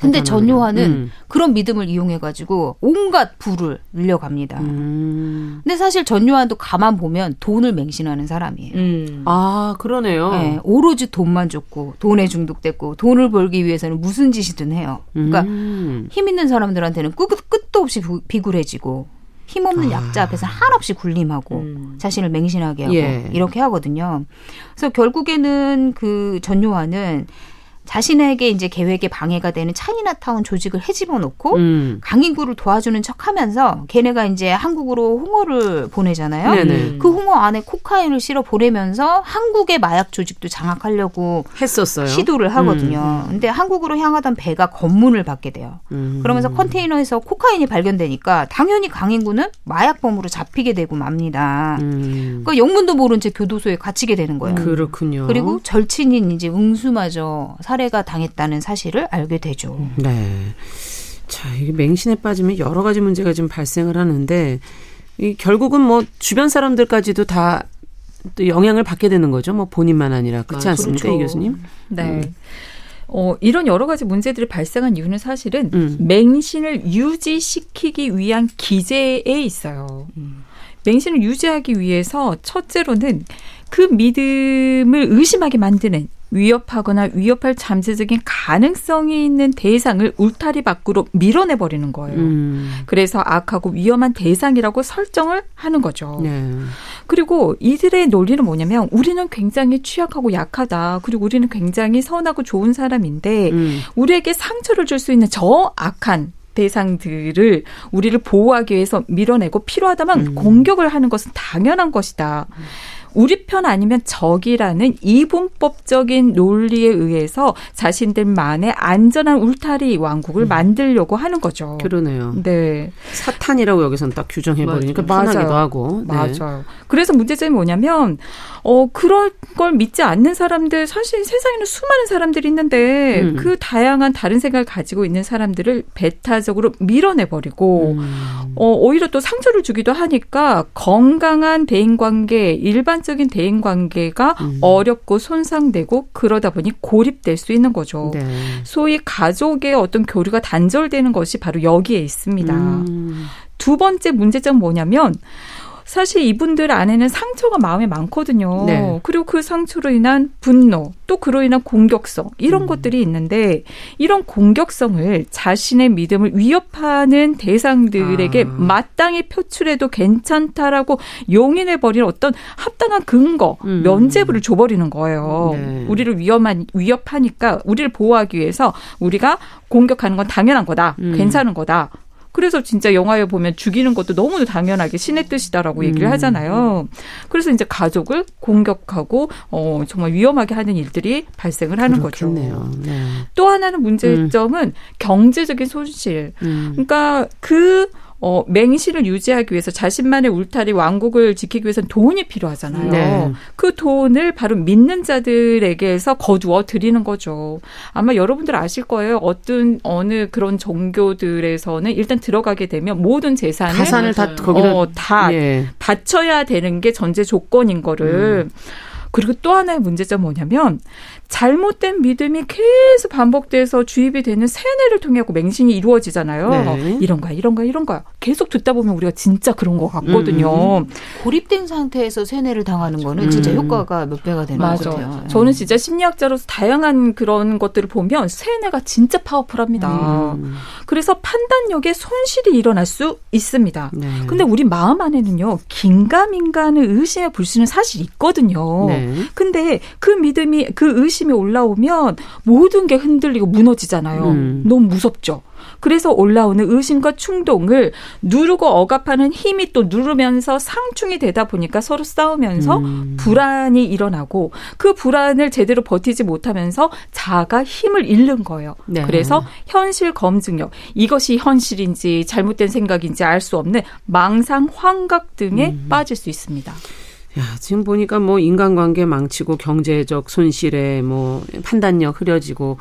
근데 전요한은 음. 그런 믿음을 이용해가지고 온갖 부를 늘려갑니다. 음. 근데 사실 전요한도 가만 보면 돈을 맹신하는 사람이에요. 음. 아 그러네요. 네, 오로지 돈만 줬고 돈에 중독됐고 돈을 벌기 위해서는 무슨 짓이든 해요. 그러니까 음. 힘 있는 사람들한테는 끝, 끝도 없이 비굴해지고 힘없는 아. 약자 앞에서 한없이 군림하고 음. 자신을 맹신하게 하고 예. 이렇게 하거든요. 그래서 결국에는 그 전요한은 자신에게 이제 계획에 방해가 되는 차이나타운 조직을 해집어 놓고 음. 강인구를 도와주는 척하면서 걔네가 이제 한국으로 홍어를 보내잖아요. 네네. 그 홍어 안에 코카인을 실어 보내면서 한국의 마약 조직도 장악하려고 했었어요. 시도를 하거든요. 음. 근데 한국으로 향하던 배가 검문을 받게 돼요. 음. 그러면서 컨테이너에서 코카인이 발견되니까 당연히 강인구는 마약범으로 잡히게 되고 맙니다. 음. 그러니까 영문도 모른 채 교도소에 갇히게 되는 거예요. 그렇군요. 그리고 절친인 이제 응수마저 살 해가 당했다는 사실을 알게 되죠. 네. 자, 이게 맹신에 빠지면 여러 가지 문제가 좀 발생을 하는데 이 결국은 뭐 주변 사람들까지도 다 또 영향을 받게 되는 거죠. 뭐 본인만 아니라 그렇지 아, 않습니까, 그렇죠. 이 교수님? 네. 음. 어, 이런 여러 가지 문제들이 발생한 이유는 사실은 음. 맹신을 유지시키기 위한 기제에 있어요. 음. 맹신을 유지하기 위해서 첫째로는 그 믿음을 의심하게 만드는 위협하거나 위협할 잠재적인 가능성이 있는 대상을 울타리 밖으로 밀어내 버리는 거예요. 음. 그래서 악하고 위험한 대상이라고 설정을 하는 거죠. 네. 그리고 이들의 논리는 뭐냐면 우리는 굉장히 취약하고 약하다. 그리고 우리는 굉장히 선하고 좋은 사람인데 음. 우리에게 상처를 줄 수 있는 저 악한 대상들을 우리를 보호하기 위해서 밀어내고 필요하다면 음. 공격을 하는 것은 당연한 것이다. 우리 편 아니면 적이라는 이분법적인 논리에 의해서 자신들만의 안전한 울타리 왕국을 음. 만들려고 하는 거죠. 그러네요. 네. 사탄이라고 여기서는 딱 규정해 버리니까 편하기도 하고. 네. 맞아요. 그래서 문제점이 뭐냐면 어 그런 걸 믿지 않는 사람들 사실 세상에는 수많은 사람들이 있는데 음. 그 다양한 다른 생각을 가지고 있는 사람들을 배타적으로 밀어내 버리고 음. 어 오히려 또 상처를 주기도 하니까 건강한 대인 관계 일반 적인 대인 관계가 음. 어렵고 손상되고 그러다 보니 고립될 수 있는 거죠. 네. 소위 가족의 어떤 교류가 단절되는 것이 바로 여기에 있습니다. 음. 두 번째 문제점 뭐냐면 사실 이분들 안에는 상처가 마음에 많거든요. 네. 그리고 그 상처로 인한 분노, 또 그로 인한 공격성 이런 음. 것들이 있는데 이런 공격성을 자신의 믿음을 위협하는 대상들에게 아. 마땅히 표출해도 괜찮다라고 용인해 버리는 어떤 합당한 근거, 음. 면죄부를 줘버리는 거예요. 네. 우리를 위험한 위협하니까 우리를 보호하기 위해서 우리가 공격하는 건 당연한 거다, 음. 괜찮은 거다. 그래서 진짜 영화에 보면 죽이는 것도 너무 당연하게 신의 뜻이다라고 얘기를 음. 하잖아요. 그래서 이제 가족을 공격하고 어 정말 위험하게 하는 일들이 발생을 하는 그렇겠네요. 거죠. 네. 또 하나는 문제점은 음. 경제적인 손실. 음. 그러니까 그 어, 맹신을 유지하기 위해서 자신만의 울타리 왕국을 지키기 위해서는 돈이 필요하잖아요. 네. 그 돈을 바로 믿는 자들에게서 거두어 드리는 거죠. 아마 여러분들 아실 거예요. 어떤 어느 그런 종교들에서는 일단 들어가게 되면 모든 재산을 가산을 다 거기다 어, 다 예. 바쳐야 되는 게 전제 조건인 거를 음. 그리고 또 하나의 문제점 뭐냐면 잘못된 믿음이 계속 반복돼서 주입이 되는 세뇌를 통해 고 맹신이 이루어지잖아요. 네. 이런 거야, 이런 거야, 이런 거야. 계속 듣다 보면 우리가 진짜 그런 것 같거든요. 음. 고립된 상태에서 세뇌를 당하는 거는 음. 진짜 효과가 몇 배가 되는 맞아. 것 같아요. 저는 진짜 심리학자로서 다양한 그런 것들을 보면 세뇌가 진짜 파워풀합니다. 음. 그래서 판단력에 손실이 일어날 수 있습니다. 네. 근데 우리 마음 안에는요, 긴가민가는 의심의 불씨는 사실 있거든요. 네. 근데 그 믿음이 그 의심 호기심이 올라오면 모든 게 흔들리고 무너지잖아요. 음. 너무 무섭죠. 그래서 올라오는 의심과 충동을 누르고 억압하는 힘이 또 누르면서 상충이 되다 보니까 서로 싸우면서 음. 불안이 일어나고 그 불안을 제대로 버티지 못하면서 자아가 힘을 잃는 거예요. 네. 그래서 현실 검증력 이것이 현실인지 잘못된 생각인지 알 수 없는 망상 환각 등에 음. 빠질 수 있습니다. 야, 지금 보니까 뭐 인간관계 망치고 경제적 손실에 뭐 판단력 흐려지고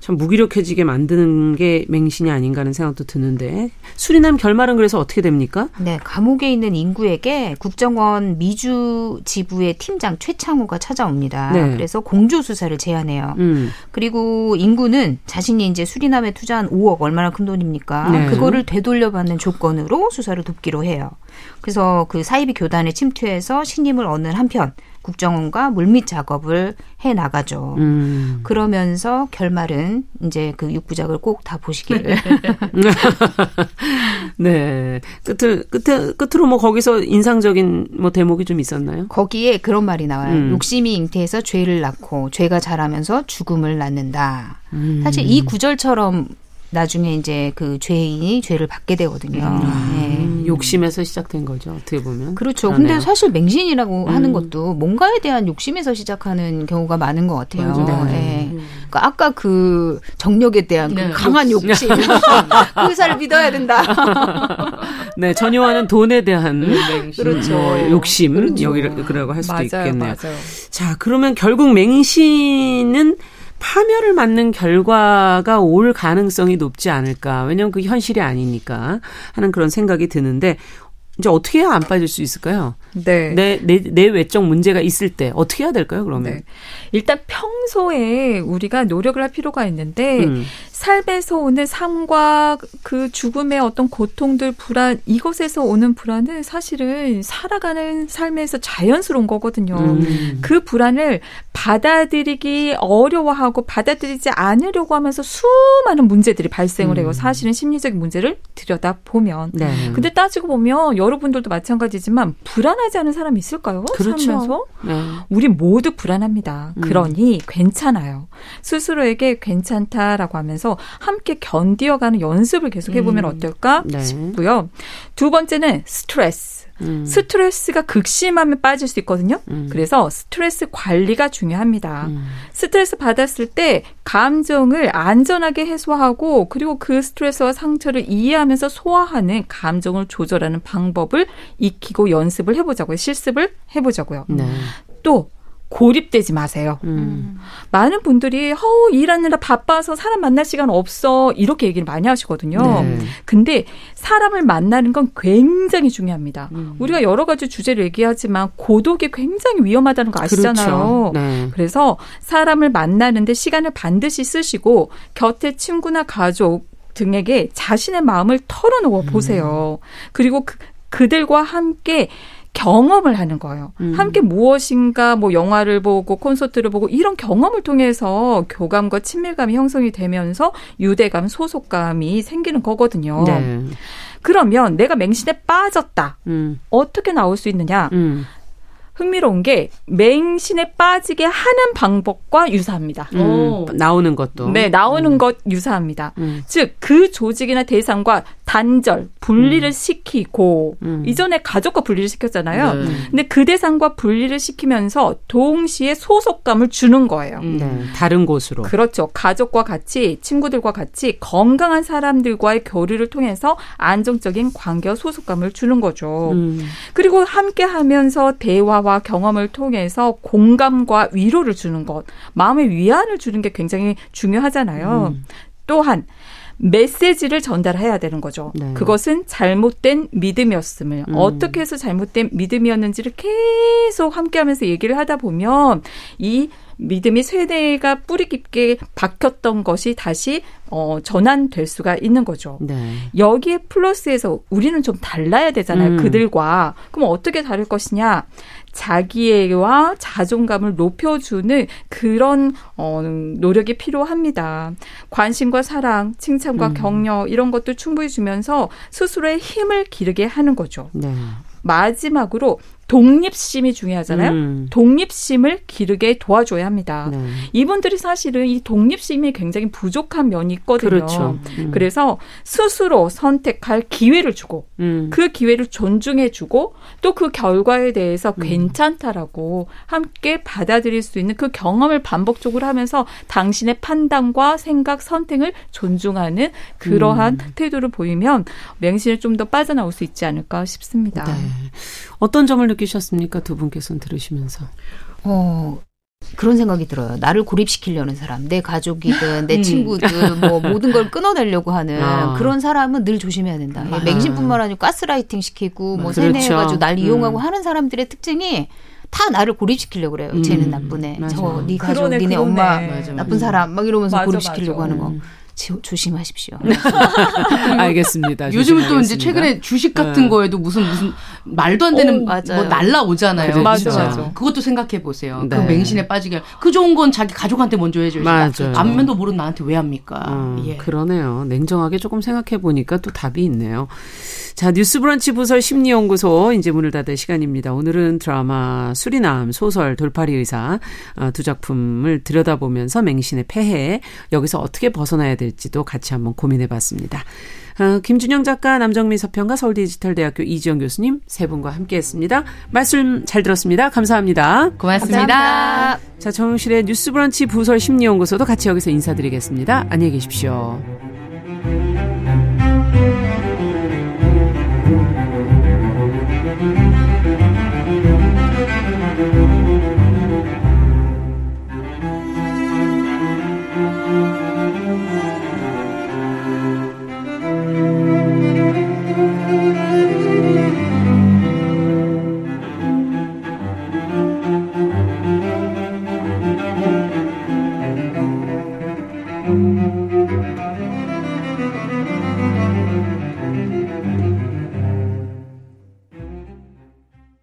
참 무기력해지게 만드는 게 맹신이 아닌가 하는 생각도 드는데 수리남 결말은 그래서 어떻게 됩니까? 네, 감옥에 있는 인구에게 국정원 미주 지부의 팀장 최창호가 찾아옵니다. 네. 그래서 공조 수사를 제안해요. 음. 그리고 인구는 자신이 이제 수리남에 투자한 5억 얼마나 큰 돈입니까? 네. 그거를 되돌려받는 조건으로 수사를 돕기로 해요. 그래서 그 사이비 교단에 침투해서 신임을 얻는 한편 국정원과 물밑 작업을 해 나가죠. 음. 그러면서 결말은 이제 그 육부작을 꼭 다 보시길. 네. 끝을 끝에 끝으로 뭐 거기서 인상적인 뭐 대목이 좀 있었나요? 거기에 그런 말이 나와요. 음. 욕심이 잉태해서 죄를 낳고 죄가 자라면서 죽음을 낳는다. 음. 사실 이 구절처럼 나중에 이제 그 죄인이 죄를 받게 되거든요. 음. 네. 욕심에서 시작된 거죠. 어떻게 보면. 그렇죠. 그러네요. 근데 사실 맹신이라고 음. 하는 것도 뭔가에 대한 욕심에서 시작하는 경우가 많은 것 같아요. 네. 네. 그러니까 아까 그 정력에 대한 그 네. 그 강한 욕심. 의사를 믿어야 된다. 네, 전요하는 돈에 대한 맹신, 그렇죠. 뭐 욕심 그렇죠. 여기라고 할 수도 맞아요, 있겠네요. 맞아요. 자, 그러면 결국 맹신은 파멸을 맞는 결과가 올 가능성이 높지 않을까. 왜냐하면 그 현실이 아니니까 하는 그런 생각이 드는데 이제 어떻게 해야 안 빠질 수 있을까요? 네. 내, 내, 내 외적 문제가 있을 때 어떻게 해야 될까요, 그러면? 네. 일단 평소에 우리가 노력을 할 필요가 있는데, 음. 삶에서 오는 삶과 그 죽음의 어떤 고통들, 불안, 이것에서 오는 불안은 사실은 살아가는 삶에서 자연스러운 거거든요. 음. 그 불안을 받아들이기 어려워하고 받아들이지 않으려고 하면서 수많은 문제들이 발생을 해요. 음. 사실은 심리적인 문제를 들여다보면. 네. 근데 따지고 보면 여러분들도 마찬가지지만 불안 하지 않은 사람이 있을까요? 그렇죠. 살면서? 네. 우리 모두 불안합니다. 음. 그러니 괜찮아요. 스스로에게 괜찮다라고 하면서 하면서 함께 견디어가는 연습을 계속 해보면 음. 어떨까 네. 싶고요. 두 번째는 스트레스. 음. 스트레스가 극심하면 빠질 수 있거든요. 음. 그래서 스트레스 관리가 중요합니다. 음. 스트레스 받았을 때 감정을 안전하게 해소하고 그리고 그 스트레스와 상처를 이해하면서 소화하는 감정을 조절하는 방법을 익히고 연습을 해보자고요. 실습을 해보자고요. 네. 또 고립되지 마세요. 음. 많은 분들이 허우 일하느라 바빠서 사람 만날 시간 없어 이렇게 얘기를 많이 하시거든요. 네. 근데 사람을 만나는 건 굉장히 중요합니다. 음. 우리가 여러 가지 주제를 얘기하지만 고독이 굉장히 위험하다는 거 아시잖아요. 그렇죠. 네. 그래서 사람을 만나는데 시간을 반드시 쓰시고 곁에 친구나 가족 등에게 자신의 마음을 털어놓아 보세요. 음. 그리고 그, 그들과 함께 경험을 하는 거예요. 음. 함께 무엇인가 뭐 영화를 보고 콘서트를 보고 이런 경험을 통해서 교감과 친밀감이 형성이 되면서 유대감, 소속감이 생기는 거거든요. 네. 그러면 내가 맹신에 빠졌다. 음. 어떻게 나올 수 있느냐? 음. 흥미로운 게 맹신에 빠지게 하는 방법과 유사합니다. 음, 나오는 것도. 네, 나오는 음. 것 유사합니다. 음. 즉, 그 조직이나 대상과 단절, 분리를 음. 시키고, 음. 이전에 가족과 분리를 시켰잖아요. 네. 근데 그 대상과 분리를 시키면서 동시에 소속감을 주는 거예요. 음. 네, 다른 곳으로. 그렇죠. 가족과 같이, 친구들과 같이 건강한 사람들과의 교류를 통해서 안정적인 관계와 소속감을 주는 거죠. 그리고 함께 하면서 대화와 대화와 경험을 통해서 공감과 위로를 주는 것, 마음의 위안을 주는 게 굉장히 중요하잖아요. 음. 또한 메시지를 전달해야 되는 거죠. 네. 그것은 잘못된 믿음이었음을 음. 어떻게 해서 잘못된 믿음이었는지를 계속 함께하면서 얘기를 하다 보면 이 믿음이 세대가 뿌리 깊게 박혔던 것이 다시 어, 전환될 수가 있는 거죠. 네. 여기에 플러스해서 우리는 좀 달라야 되잖아요. 음. 그들과. 그럼 어떻게 다를 것이냐? 자기애와 자존감을 높여주는 그런 어, 노력이 필요합니다. 관심과 사랑, 칭찬과 음. 격려 이런 것도 충분히 주면서 스스로의 힘을 기르게 하는 거죠. 네. 마지막으로 독립심이 중요하잖아요. 음. 독립심을 기르게 도와줘야 합니다. 네. 이분들이 사실은 이 독립심이 굉장히 부족한 면이 있거든요. 그렇죠. 음. 그래서 스스로 선택할 기회를 주고 음. 그 기회를 존중해주고 또 그 결과에 대해서 음. 괜찮다라고 함께 받아들일 수 있는 그 경험을 반복적으로 하면서 당신의 판단과 생각, 선택을 존중하는 그러한 음. 태도를 보이면 맹신을 좀 더 빠져나올 수 있지 않을까 싶습니다. 네. 어떤 점을 느끼셨습니까? 두 분께서는 들으시면서. 어, 그런 생각이 들어요. 나를 고립시키려는 사람, 내 가족이든 내 음. 친구들, 뭐 모든 걸 끊어내려고 하는 아. 그런 사람은 늘 조심해야 된다. 아. 맹신뿐만 아니고 가스라이팅 시키고 뭐 그렇죠. 세뇌해가지고 날 이용하고 음. 하는 사람들의 특징이 다 나를 고립시키려고 그래요. 음. 쟤는 나쁘네. 맞아. 저네 가족, 그러네, 니네 그러네. 엄마 맞아, 나쁜 사람 막 이러면서 맞아, 고립시키려고 하는 거. 음. 조심하십시오. 알겠습니다. 요즘은 또 이제 최근에 주식 같은 네. 거에도 무슨 무슨 말도 안 되는 오, 뭐 날라오잖아요. 그래, 맞아, 맞아. 그것도 생각해 보세요. 네. 그 맹신에 빠지게 그 좋은 건 자기 가족한테 먼저 해줘야지. 안면도 모르는 나한테 왜 합니까? 어, 예. 그러네요. 냉정하게 조금 생각해 보니까 또 답이 있네요. 자, 뉴스브런치 부설 심리연구소 이제 문을 닫을 시간입니다. 오늘은 드라마 수리남 소설 돌파리 의사 어, 두 작품을 들여다보면서 맹신의 폐해 여기서 어떻게 벗어나야 될지도 같이 한번 고민해 봤습니다. 어, 김준영 작가, 남정미 서평가, 서울디지털대학교 이지영 교수님 세 분과 함께했습니다. 말씀 잘 들었습니다. 감사합니다. 고맙습니다. 감사합니다. 자, 정실의 뉴스브런치 부설 심리연구소도 같이 여기서 인사드리겠습니다. 안녕히 계십시오.